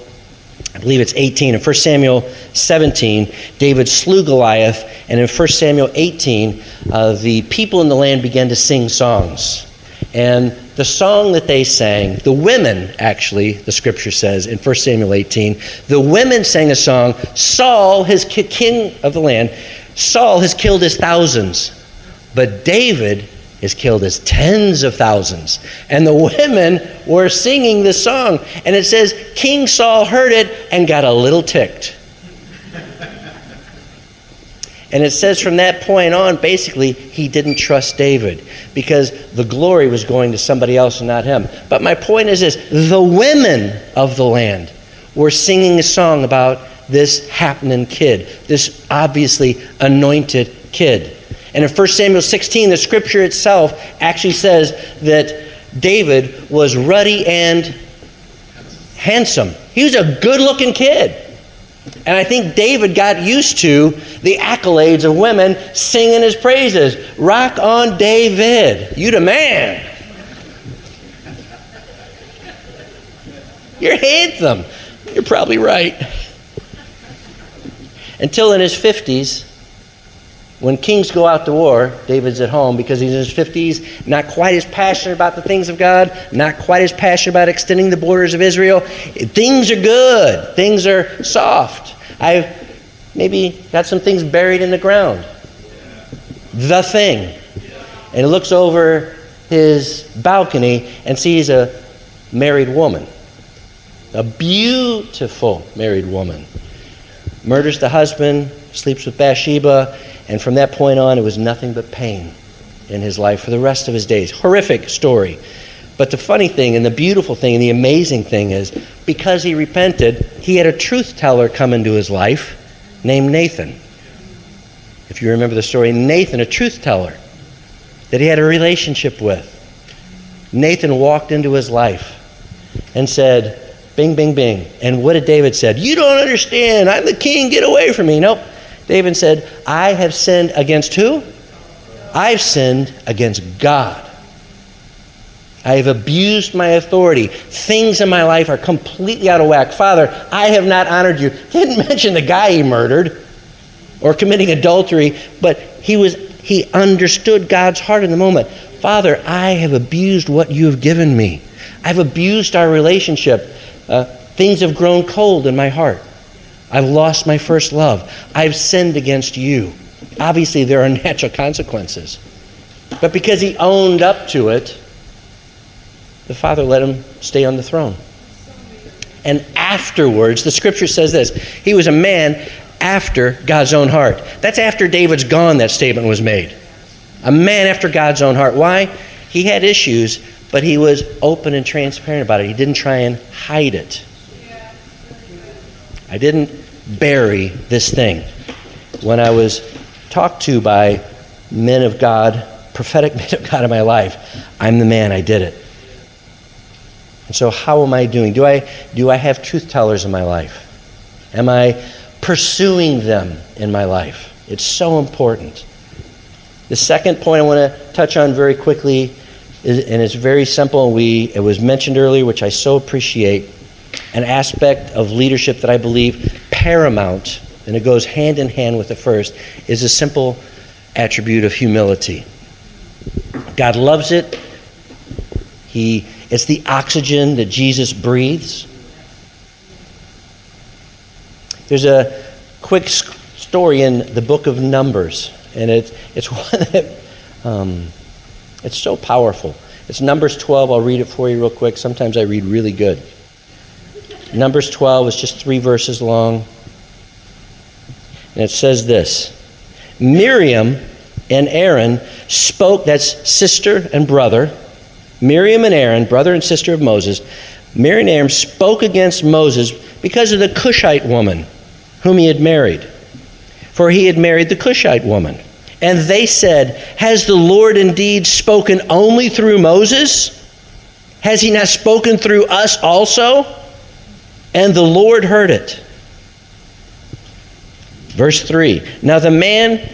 I believe it's 18. In 1 Samuel 17, David slew Goliath, and in 1 Samuel 18, uh, the people in the land began to sing songs. And the song that they sang, the women, actually, the scripture says in 1 Samuel 18, the women sang a song, Saul, his ki- king of the land, Saul has killed his thousands, but David has killed his tens of thousands. And the women were singing this song. And it says, King Saul heard it and got a little ticked. And it says from that point on, basically, he didn't trust David because the glory was going to somebody else and not him. But my point is this the women of the land were singing a song about this happening kid, this obviously anointed kid. And in 1 Samuel 16, the scripture itself actually says that David was ruddy and handsome. He was a good looking kid. And I think David got used to the accolades of women singing his praises. Rock on, David. You the man. You're handsome. You're probably right. Until in his 50s, when kings go out to war, David's at home because he's in his 50s, not quite as passionate about the things of God, not quite as passionate about extending the borders of Israel. Things are good, things are soft. I've maybe got some things buried in the ground. The thing. And he looks over his balcony and sees a married woman, a beautiful married woman. Murders the husband, sleeps with Bathsheba, and from that point on, it was nothing but pain in his life for the rest of his days. Horrific story. But the funny thing and the beautiful thing and the amazing thing is because he repented, he had a truth teller come into his life named Nathan. If you remember the story, Nathan, a truth teller that he had a relationship with. Nathan walked into his life and said, Bing, bing, bing. And what did David said? You don't understand. I'm the king. Get away from me. Nope. David said, I have sinned against who? I've sinned against God. I have abused my authority. Things in my life are completely out of whack. Father, I have not honored you. Didn't mention the guy he murdered or committing adultery, but he was he understood God's heart in the moment. Father, I have abused what you have given me. I've abused our relationship. Uh, things have grown cold in my heart. I've lost my first love. I've sinned against you. Obviously, there are natural consequences. But because he owned up to it, the Father let him stay on the throne. And afterwards, the scripture says this He was a man after God's own heart. That's after David's gone, that statement was made. A man after God's own heart. Why? He had issues, but he was open and transparent about it. He didn't try and hide it. I didn't bury this thing. When I was talked to by men of God, prophetic men of God in my life, I'm the man, I did it. And so, how am I doing? Do I, do I have truth tellers in my life? Am I pursuing them in my life? It's so important. The second point I want to touch on very quickly, is, and it's very simple, and we, it was mentioned earlier, which I so appreciate. An aspect of leadership that I believe paramount, and it goes hand in hand with the first, is a simple attribute of humility. God loves it. He, it's the oxygen that Jesus breathes. There's a quick story in the book of Numbers, and it, it's one that um, it's so powerful. It's Numbers 12. I'll read it for you real quick. Sometimes I read really good. Numbers 12 is just three verses long. And it says this Miriam and Aaron spoke, that's sister and brother. Miriam and Aaron, brother and sister of Moses, Miriam and Aaron spoke against Moses because of the Cushite woman whom he had married. For he had married the Cushite woman. And they said, Has the Lord indeed spoken only through Moses? Has he not spoken through us also? And the Lord heard it. Verse 3 Now the man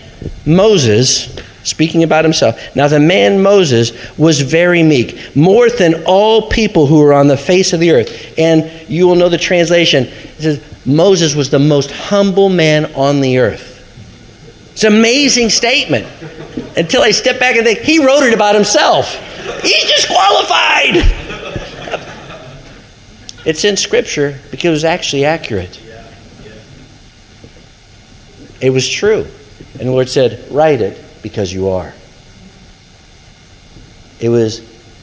Moses, speaking about himself, now the man Moses was very meek, more than all people who were on the face of the earth. And you will know the translation. It says, Moses was the most humble man on the earth. It's an amazing statement. Until I step back and think, he wrote it about himself. He's disqualified. It's in Scripture because it was actually accurate. It was true. And the Lord said, Write it because you are. It was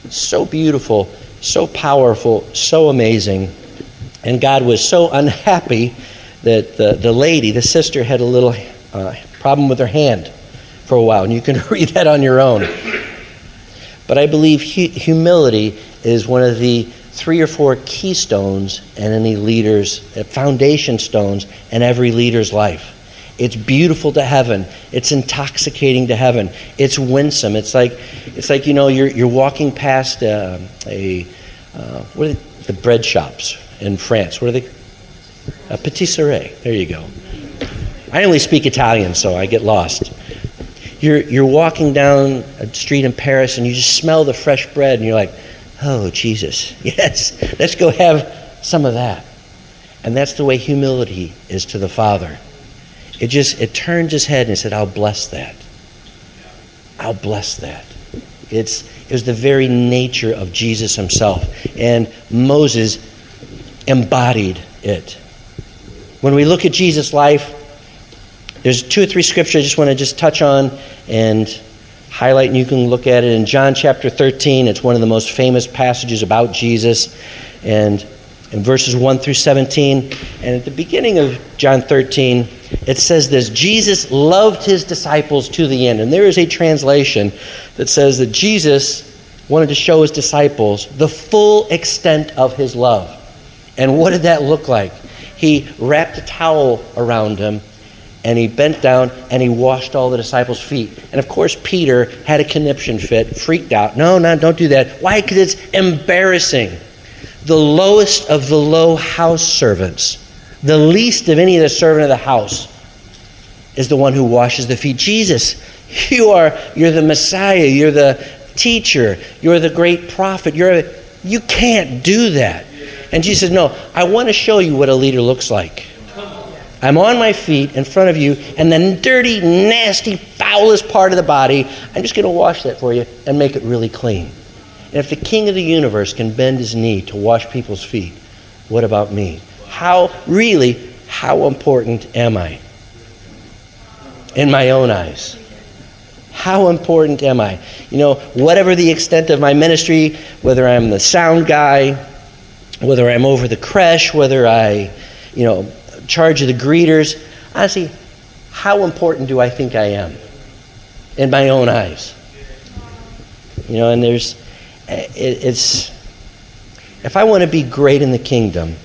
so beautiful, so powerful, so amazing. And God was so unhappy that the, the lady, the sister, had a little uh, problem with her hand for a while. And you can read that on your own. But I believe hu- humility is one of the three or four keystones in any leader's, uh, foundation stones in every leader's life. It's beautiful to heaven. It's intoxicating to heaven. It's winsome. It's like, it's like you know, you're, you're walking past uh, a, uh, what are the, the bread shops in France? What are they? A patisserie. There you go. I only speak Italian, so I get lost. You're, you're walking down a street in Paris and you just smell the fresh bread and you're like, oh, Jesus, yes, let's go have some of that. And that's the way humility is to the Father. It just, it turned his head and said, I'll bless that. I'll bless that. It's, it was the very nature of Jesus himself. And Moses embodied it. When we look at Jesus' life, there's two or three scriptures I just want to just touch on and highlight, and you can look at it in John chapter 13. It's one of the most famous passages about Jesus. And in verses 1 through 17, and at the beginning of John 13, it says this Jesus loved his disciples to the end. And there is a translation that says that Jesus wanted to show his disciples the full extent of his love. And what did that look like? He wrapped a towel around him and he bent down and he washed all the disciples' feet. And of course, Peter had a conniption fit, freaked out. No, no, don't do that. Why? Because it's embarrassing. The lowest of the low house servants, the least of any of the servant of the house, is the one who washes the feet. Jesus, you are you're the Messiah, you're the teacher, you're the great prophet. You're you can't do that. And Jesus said, No, I want to show you what a leader looks like. I'm on my feet in front of you, and the dirty, nasty, foulest part of the body, I'm just going to wash that for you and make it really clean. And if the king of the universe can bend his knee to wash people's feet, what about me? How, really, how important am I? In my own eyes. How important am I? You know, whatever the extent of my ministry, whether I'm the sound guy, whether I'm over the creche, whether I, you know, charge of the greeters. Honestly, how important do I think I am in my own eyes? You know, and there's, it, it's, if I want to be great in the kingdom,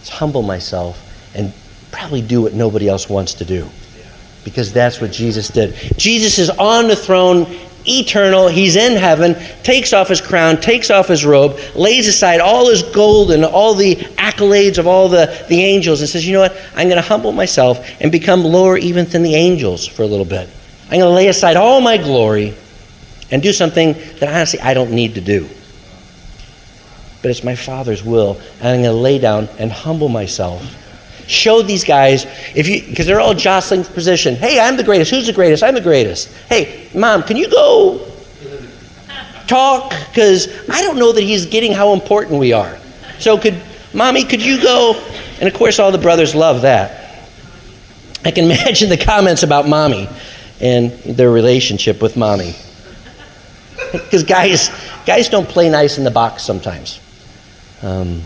it's humble myself and probably do what nobody else wants to do. Because that's what Jesus did. Jesus is on the throne eternal. He's in heaven, takes off his crown, takes off his robe, lays aside all his gold and all the accolades of all the, the angels, and says, You know what? I'm going to humble myself and become lower even than the angels for a little bit. I'm going to lay aside all my glory and do something that honestly I don't need to do. But it's my Father's will, and I'm going to lay down and humble myself. Show these guys if you because they're all jostling for position. Hey i'm the greatest. Who's the greatest? I'm the greatest. Hey mom can you go talk? Because i don't know that he's getting how important we are. So could mommy could you go? And of course all the brothers love that. I can imagine the comments about mommy and their relationship with mommy because guys guys don't play nice in the box sometimes um,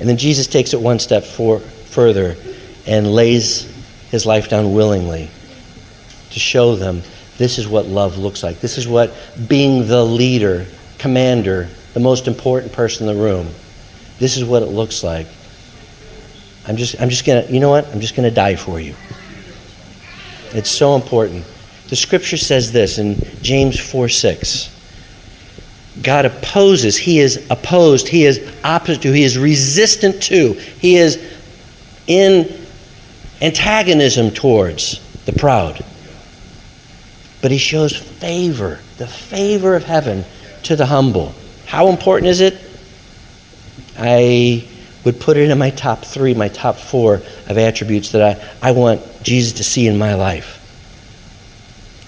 and then Jesus takes it one step for, further and lays his life down willingly to show them this is what love looks like. This is what being the leader, commander, the most important person in the room, this is what it looks like. I'm just, I'm just going to, you know what? I'm just going to die for you. It's so important. The scripture says this in James 4 6. God opposes, He is opposed, He is opposite to, He is resistant to, He is in antagonism towards the proud. But He shows favor, the favor of heaven to the humble. How important is it? I would put it in my top three, my top four of attributes that I, I want Jesus to see in my life.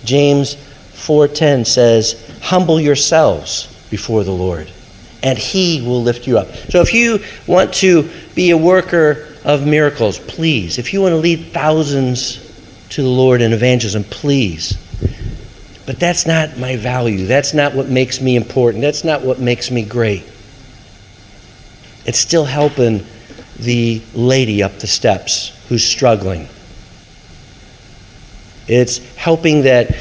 James 4:10 says, humble yourselves before the Lord, and He will lift you up. So if you want to be a worker of miracles, please. If you want to lead thousands to the Lord in evangelism, please. But that's not my value. That's not what makes me important. That's not what makes me great. It's still helping the lady up the steps who's struggling. It's helping that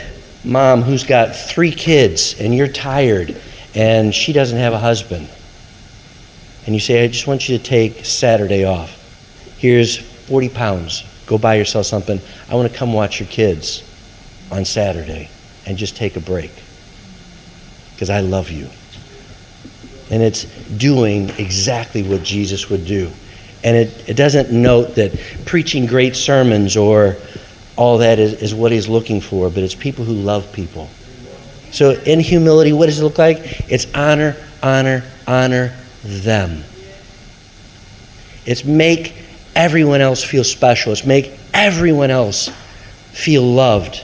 mom who's got three kids and you're tired and she doesn't have a husband. And you say, I just want you to take Saturday off. Here's 40 pounds. Go buy yourself something. I want to come watch your kids on Saturday and just take a break because I love you. And it's doing exactly what Jesus would do. And it, it doesn't note that preaching great sermons or all that is, is what he's looking for, but it's people who love people. So, in humility, what does it look like? It's honor, honor, honor them. It's make everyone else feel special. It's make everyone else feel loved.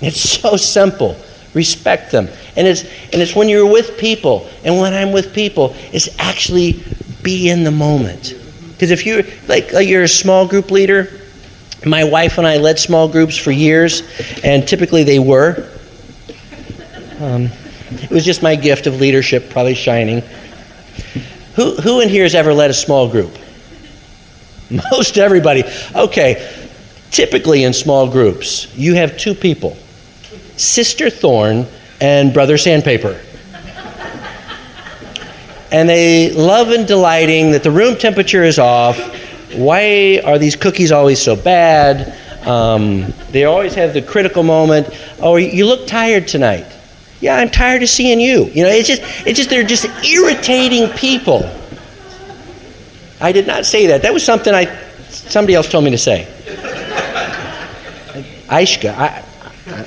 It's so simple. Respect them. And it's, and it's when you're with people, and when I'm with people, it's actually be in the moment. Because if you're like, like you're a small group leader, my wife and I led small groups for years, and typically they were. Um, it was just my gift of leadership, probably shining. Who, who in here has ever led a small group? Most everybody. Okay, typically in small groups, you have two people Sister Thorn and Brother Sandpaper. and they love and delighting that the room temperature is off. Why are these cookies always so bad? Um, they always have the critical moment. Oh, you look tired tonight. Yeah, I'm tired of seeing you. You know, it's just, it's just, they're just irritating people. I did not say that. That was something I, somebody else told me to say. Aishka, I,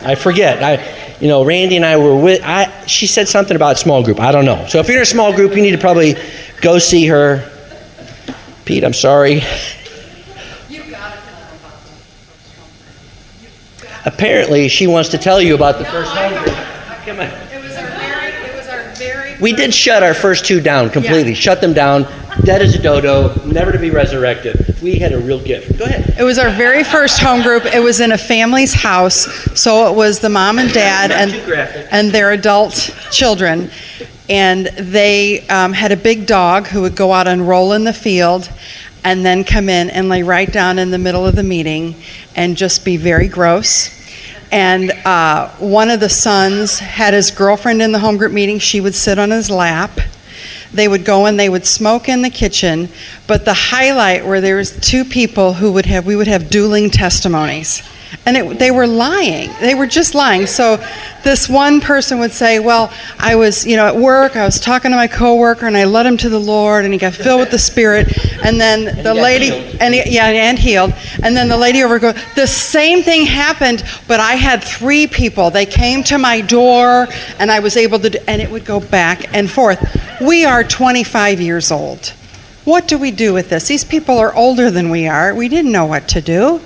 I forget. I, you know, Randi and I were with. I, she said something about small group. I don't know. So if you're in a small group, you need to probably go see her. Pete, I'm sorry. Apparently, she wants to tell you about the first home group. Come on. It was our very, it was our very. We did shut our first two down completely. Yeah. Shut them down. Dead as a dodo, never to be resurrected. We had a real gift. Go ahead. It was our very first home group. It was in a family's house, so it was the mom and dad and and their adult children, and they um, had a big dog who would go out and roll in the field, and then come in and lay right down in the middle of the meeting, and just be very gross. And uh, one of the sons had his girlfriend in the home group meeting. She would sit on his lap. They would go and they would smoke in the kitchen. But the highlight where there was two people who would have we would have dueling testimonies. And it, they were lying. They were just lying. So this one person would say, "Well, I was, you know, at work. I was talking to my coworker, and I led him to the Lord, and he got filled with the Spirit." And then the lady, healed. and he, yeah, and healed. And then the lady over goes, "The same thing happened, but I had three people. They came to my door, and I was able to." And it would go back and forth. We are 25 years old. What do we do with this? These people are older than we are. We didn't know what to do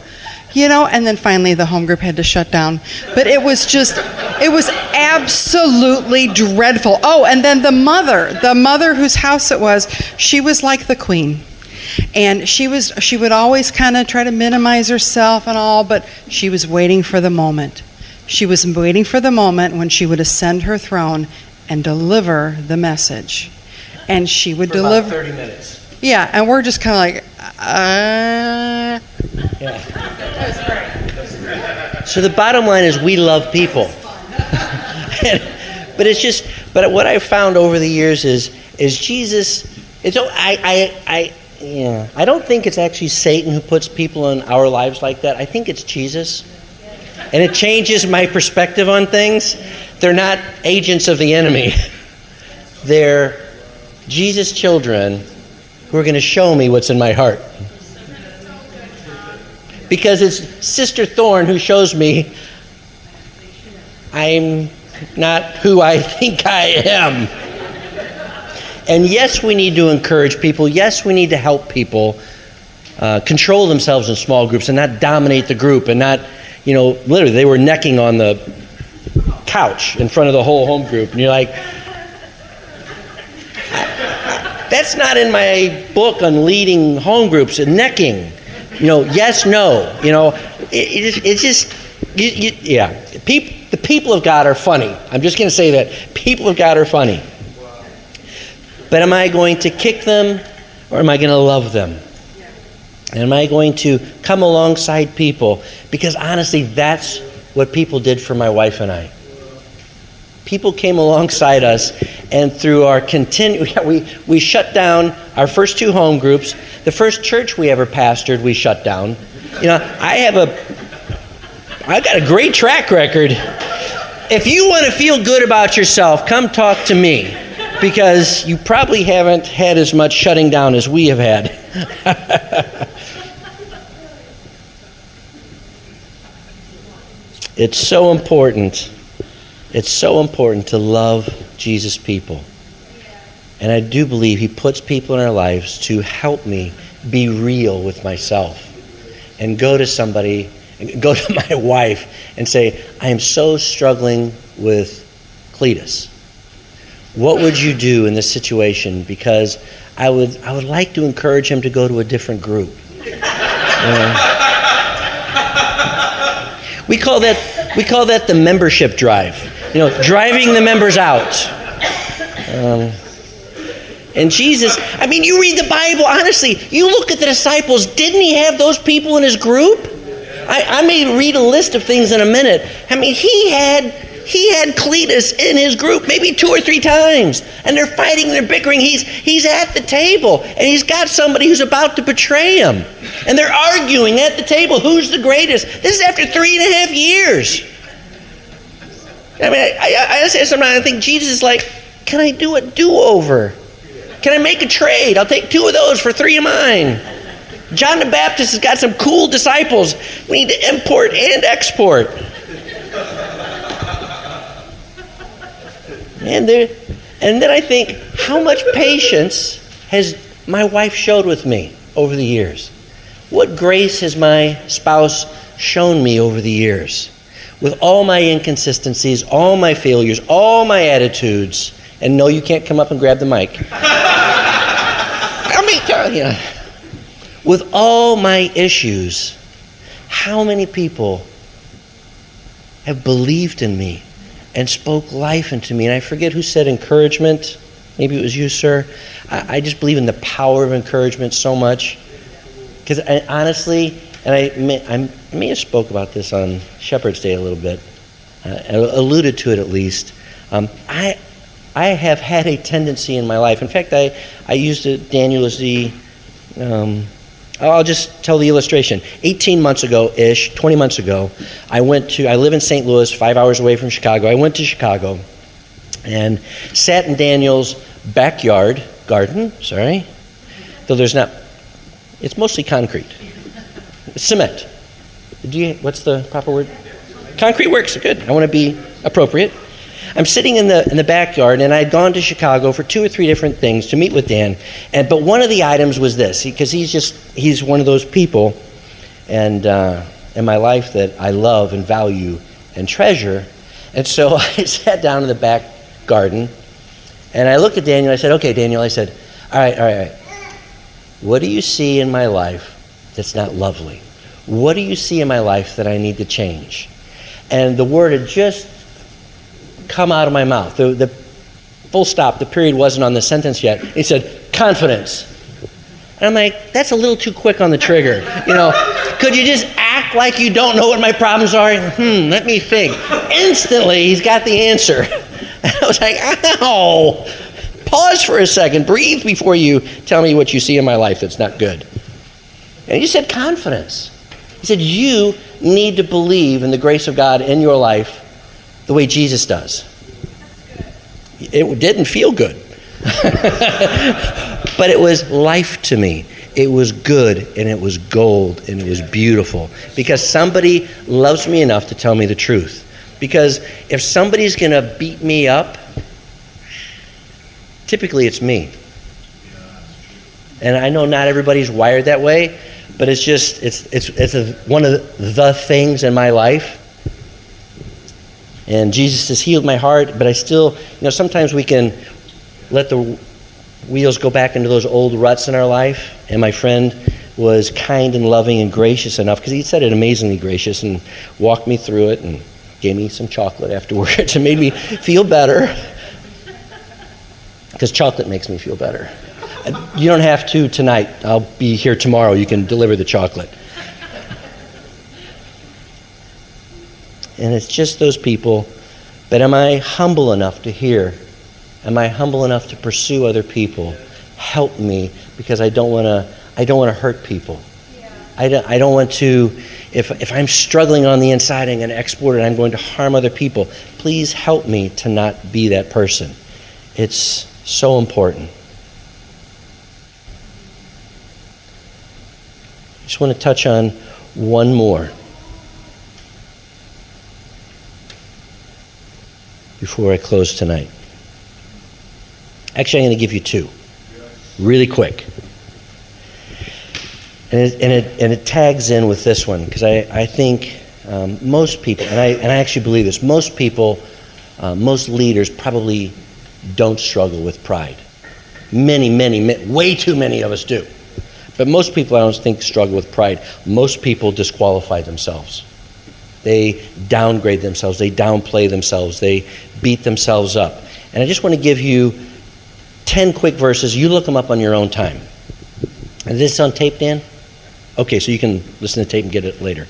you know? And then finally the home group had to shut down. But it was just it was absolutely dreadful. Oh and then the mother the mother whose house it was she was like the queen. And she was she would always kind of try to minimize herself and all but she was waiting for the moment. She was waiting for the moment when she would ascend her throne and deliver the message. And she would For about deliver 30 minutes. yeah and we're just kind of like uh So the bottom line is we love people. but it's just but what I've found over the years is is Jesus it's I I I yeah, I don't think it's actually Satan who puts people in our lives like that. I think it's Jesus. And it changes my perspective on things. They're not agents of the enemy. They're Jesus children who are going to show me what's in my heart because it's Sister Thorn who shows me I'm not who I think I am. And yes, we need to encourage people. Yes, we need to help people uh, control themselves in small groups and not dominate the group and not, you know, literally, they were necking on the couch in front of the whole home group, and you're like, that's not in my book on leading home groups and necking. You know, yes, no. You know, it, it, it's just, you, you, yeah. The people of God are funny. I'm just going to say that. People of God are funny. But am I going to kick them or am I going to love them? Am I going to come alongside people? Because honestly, that's what people did for my wife and I. People came alongside us, and through our continue, we, we shut down our first two home groups. The first church we ever pastored, we shut down. You know, I have a, I've got a great track record. If you want to feel good about yourself, come talk to me because you probably haven't had as much shutting down as we have had. it's so important. It's so important to love Jesus people. And I do believe He puts people in our lives to help me be real with myself and go to somebody, go to my wife and say, I am so struggling with Cletus. What would you do in this situation? Because I would, I would like to encourage him to go to a different group. Know? We call that we call that the membership drive. You know, driving the members out. Um, and Jesus, I mean, you read the Bible, honestly, you look at the disciples, didn't he have those people in his group? I, I may read a list of things in a minute. I mean, he had he had Cletus in his group maybe two or three times, and they're fighting, they're bickering. He's, he's at the table, and he's got somebody who's about to betray him. And they're arguing at the table who's the greatest. This is after three and a half years. I mean, I, I, I sometimes I think Jesus is like, can I do a do over? Can I make a trade? I'll take two of those for three of mine. John the Baptist has got some cool disciples. We need to import and export. And, there, and then I think, how much patience has my wife showed with me over the years? What grace has my spouse shown me over the years? With all my inconsistencies, all my failures, all my attitudes, and no, you can't come up and grab the mic. I mean, you with all my issues, how many people have believed in me and spoke life into me. And I forget who said encouragement. Maybe it was you, sir. I, I just believe in the power of encouragement so much. Because honestly, and I may, I may have spoke about this on Shepherd's Day a little bit, uh, alluded to it at least. Um, I, I have had a tendency in my life. In fact, I, I used it, Daniel, the um, I'll just tell the illustration. 18 months ago ish, 20 months ago, I went to, I live in St. Louis, five hours away from Chicago. I went to Chicago and sat in Daniel's backyard garden, sorry, though there's not, it's mostly concrete. Cement. You, what's the proper word? Concrete works, good. I want to be appropriate. I'm sitting in the in the backyard, and I'd gone to Chicago for two or three different things to meet with Dan. And but one of the items was this, because he's just he's one of those people, and uh, in my life that I love and value and treasure. And so I sat down in the back garden, and I looked at Daniel. I said, "Okay, Daniel," I said, "All right, all right, all right. What do you see in my life that's not lovely? What do you see in my life that I need to change?" And the word had just come out of my mouth. The, the full stop, the period wasn't on the sentence yet. He said, confidence. And I'm like, that's a little too quick on the trigger. You know, could you just act like you don't know what my problems are? Hmm, let me think. Instantly, he's got the answer. And I was like, ow. Pause for a second. Breathe before you tell me what you see in my life that's not good. And he said, confidence. He said, you need to believe in the grace of God in your life the way Jesus does. It didn't feel good, but it was life to me. It was good and it was gold and it was beautiful because somebody loves me enough to tell me the truth. Because if somebody's going to beat me up, typically it's me. And I know not everybody's wired that way, but it's just it's it's it's a, one of the things in my life And Jesus has healed my heart, but I still, you know, sometimes we can let the wheels go back into those old ruts in our life. And my friend was kind and loving and gracious enough, because he said it amazingly gracious, and walked me through it and gave me some chocolate afterwards and made me feel better. Because chocolate makes me feel better. You don't have to tonight. I'll be here tomorrow. You can deliver the chocolate. And it's just those people. But am I humble enough to hear? Am I humble enough to pursue other people? Help me because I don't want to. I don't want to hurt people. I don't, I don't want to. If if I'm struggling on the inside, I'm going to export it. I'm going to harm other people. Please help me to not be that person. It's so important. Just want to touch on one more. before I close tonight. Actually, I'm going to give you two, really quick. And it, and it, and it tags in with this one because I, I think um, most people, and I, and I actually believe this, most people, uh, most leaders probably don't struggle with pride. Many, many, many, way too many of us do. But most people, I don't think, struggle with pride. Most people disqualify themselves. They downgrade themselves, they downplay themselves, they beat themselves up. And I just want to give you 10 quick verses. You look them up on your own time. Is this on tape, Dan? Okay, so you can listen to tape and get it later.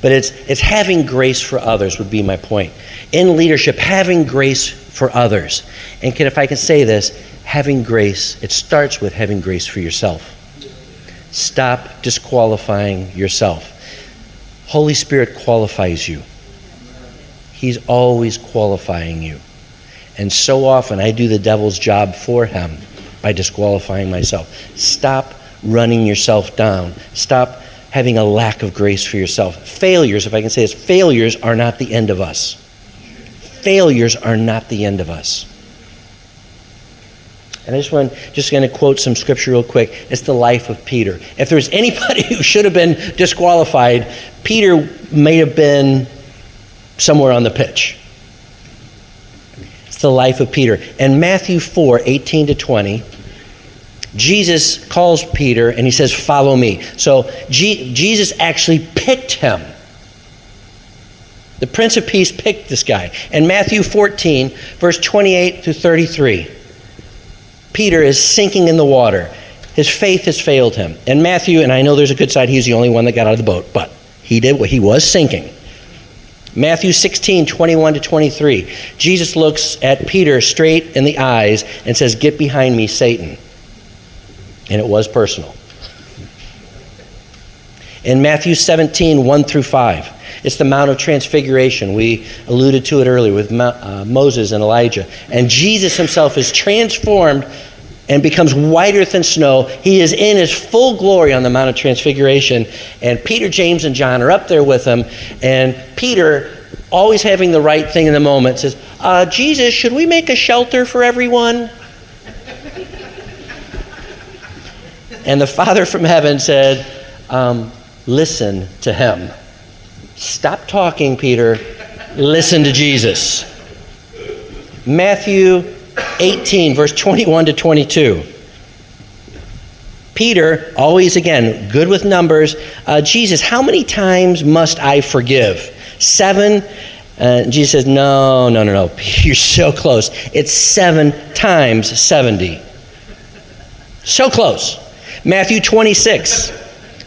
But it's, it's having grace for others, would be my point. In leadership, having grace for others. And can, if I can say this, having grace, it starts with having grace for yourself. Stop disqualifying yourself. Holy Spirit qualifies you. He's always qualifying you. And so often I do the devil's job for him by disqualifying myself. Stop running yourself down. Stop having a lack of grace for yourself. Failures, if I can say this, failures are not the end of us. Failures are not the end of us. And I just want just going to quote some scripture real quick. It's the life of Peter. If there's anybody who should have been disqualified, Peter may have been somewhere on the pitch. It's the life of Peter. And Matthew 4, 18 to 20, Jesus calls Peter and he says, Follow me. So G- Jesus actually picked him. The Prince of Peace picked this guy. And Matthew 14, verse 28 to 33. Peter is sinking in the water. His faith has failed him. And Matthew, and I know there's a good side, he's the only one that got out of the boat, but he did what he was sinking. Matthew 16, 21 to 23. Jesus looks at Peter straight in the eyes and says, Get behind me, Satan. And it was personal. In Matthew 17, 1 through 5. It's the Mount of Transfiguration. We alluded to it earlier with uh, Moses and Elijah. And Jesus himself is transformed and becomes whiter than snow. He is in his full glory on the Mount of Transfiguration. And Peter, James, and John are up there with him. And Peter, always having the right thing in the moment, says, uh, Jesus, should we make a shelter for everyone? and the Father from heaven said, um, Listen to him. Stop talking, Peter. Listen to Jesus. Matthew 18, verse 21 to 22. Peter, always again, good with numbers. Uh, Jesus, how many times must I forgive? Seven? Uh, Jesus says, No, no, no, no. You're so close. It's seven times 70. So close. Matthew 26.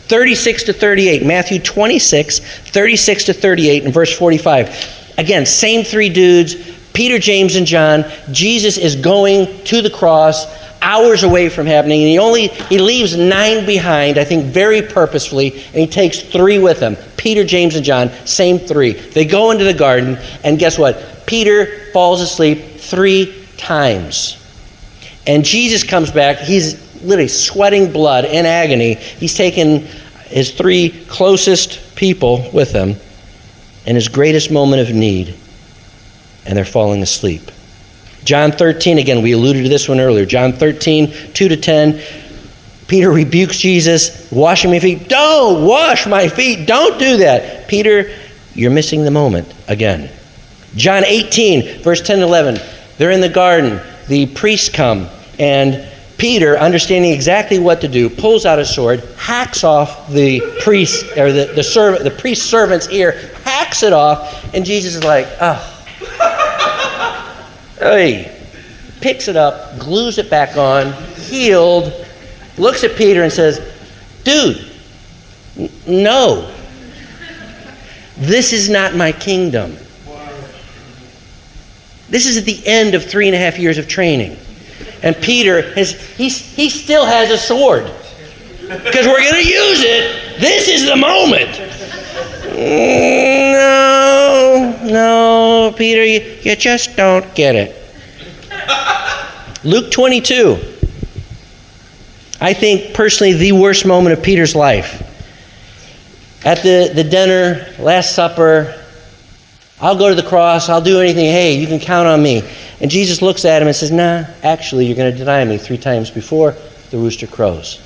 36 to 38. Matthew 26, 36 to 38, and verse 45. Again, same three dudes Peter, James, and John. Jesus is going to the cross hours away from happening and he only he leaves nine behind i think very purposefully and he takes three with him peter james and john same three they go into the garden and guess what peter falls asleep three times and jesus comes back he's literally sweating blood in agony he's taken his three closest people with him in his greatest moment of need, and they're falling asleep. John 13, again, we alluded to this one earlier. John 13, 2 to 10. Peter rebukes Jesus, washing my feet. Don't wash my feet. Don't do that. Peter, you're missing the moment again. John 18, verse 10 and 11. They're in the garden. The priests come, and Peter, understanding exactly what to do, pulls out a sword, hacks off the priest or the, the servant, the priest's servant's ear, hacks it off, and Jesus is like, oh. hey. Picks it up, glues it back on, healed, looks at Peter and says, Dude, n- no. This is not my kingdom. This is at the end of three and a half years of training. And Peter has he's, he still has a sword. Because we're going to use it. This is the moment. Mm, No, no, Peter, you, you just don't get it. Luke 22. I think personally the worst moment of Peter's life. At the, the dinner, Last Supper, I'll go to the cross, I'll do anything. Hey, you can count on me. And Jesus looks at him and says, Nah, actually, you're going to deny me three times before the rooster crows.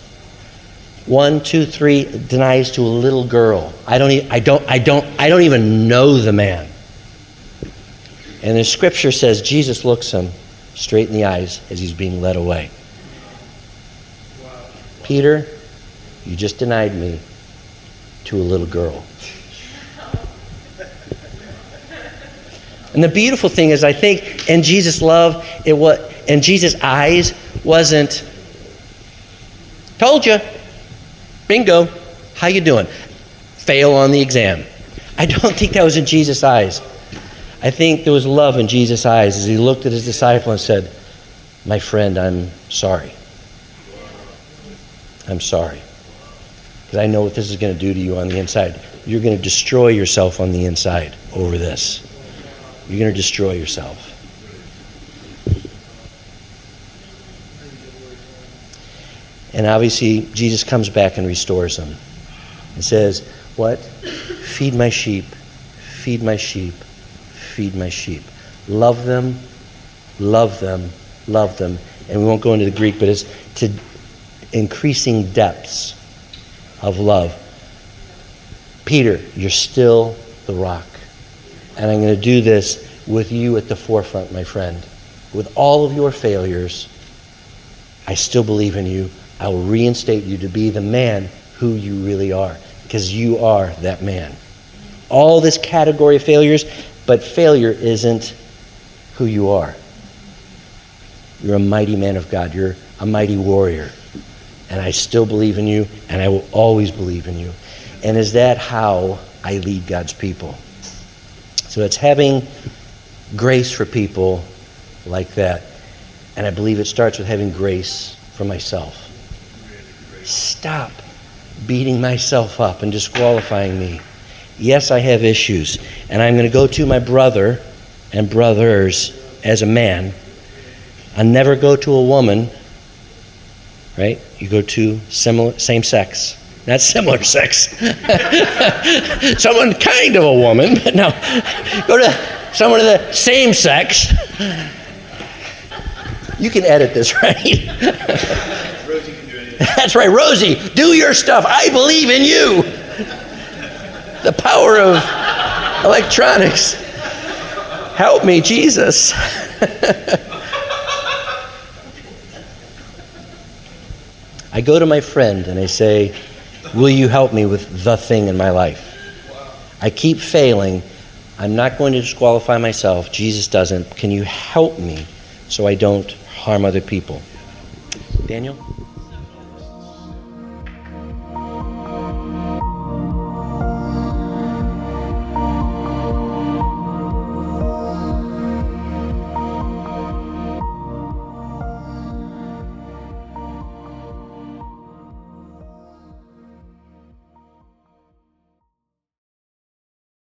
One, two, three, denies to a little girl. I don't, I don't, I don't, I don't even know the man. And the scripture says Jesus looks him straight in the eyes as he's being led away. Peter, you just denied me to a little girl. And the beautiful thing is, I think in Jesus' love, it was in Jesus' eyes wasn't. Told you, bingo. How you doing? Fail on the exam. I don't think that was in Jesus' eyes. I think there was love in Jesus' eyes as he looked at his disciple and said, "My friend, I'm sorry. I'm sorry, because I know what this is going to do to you on the inside. You're going to destroy yourself on the inside over this." You're going to destroy yourself. And obviously, Jesus comes back and restores them and says, What? Feed my sheep, feed my sheep, feed my sheep. Love them, love them, love them. And we won't go into the Greek, but it's to increasing depths of love. Peter, you're still the rock. And I'm going to do this with you at the forefront, my friend. With all of your failures, I still believe in you. I will reinstate you to be the man who you really are, because you are that man. All this category of failures, but failure isn't who you are. You're a mighty man of God, you're a mighty warrior. And I still believe in you, and I will always believe in you. And is that how I lead God's people? So it's having grace for people like that. And I believe it starts with having grace for myself. Stop beating myself up and disqualifying me. Yes, I have issues. And I'm going to go to my brother and brothers as a man. I never go to a woman, right? You go to similar, same sex. Not similar sex. Someone kind of a woman, but no. Go to someone of the same sex. You can edit this, right? Rosie can do it. That's right, Rosie, do your stuff. I believe in you. The power of electronics. Help me, Jesus. I go to my friend and I say, Will you help me with the thing in my life? I keep failing. I'm not going to disqualify myself. Jesus doesn't. Can you help me so I don't harm other people? Daniel?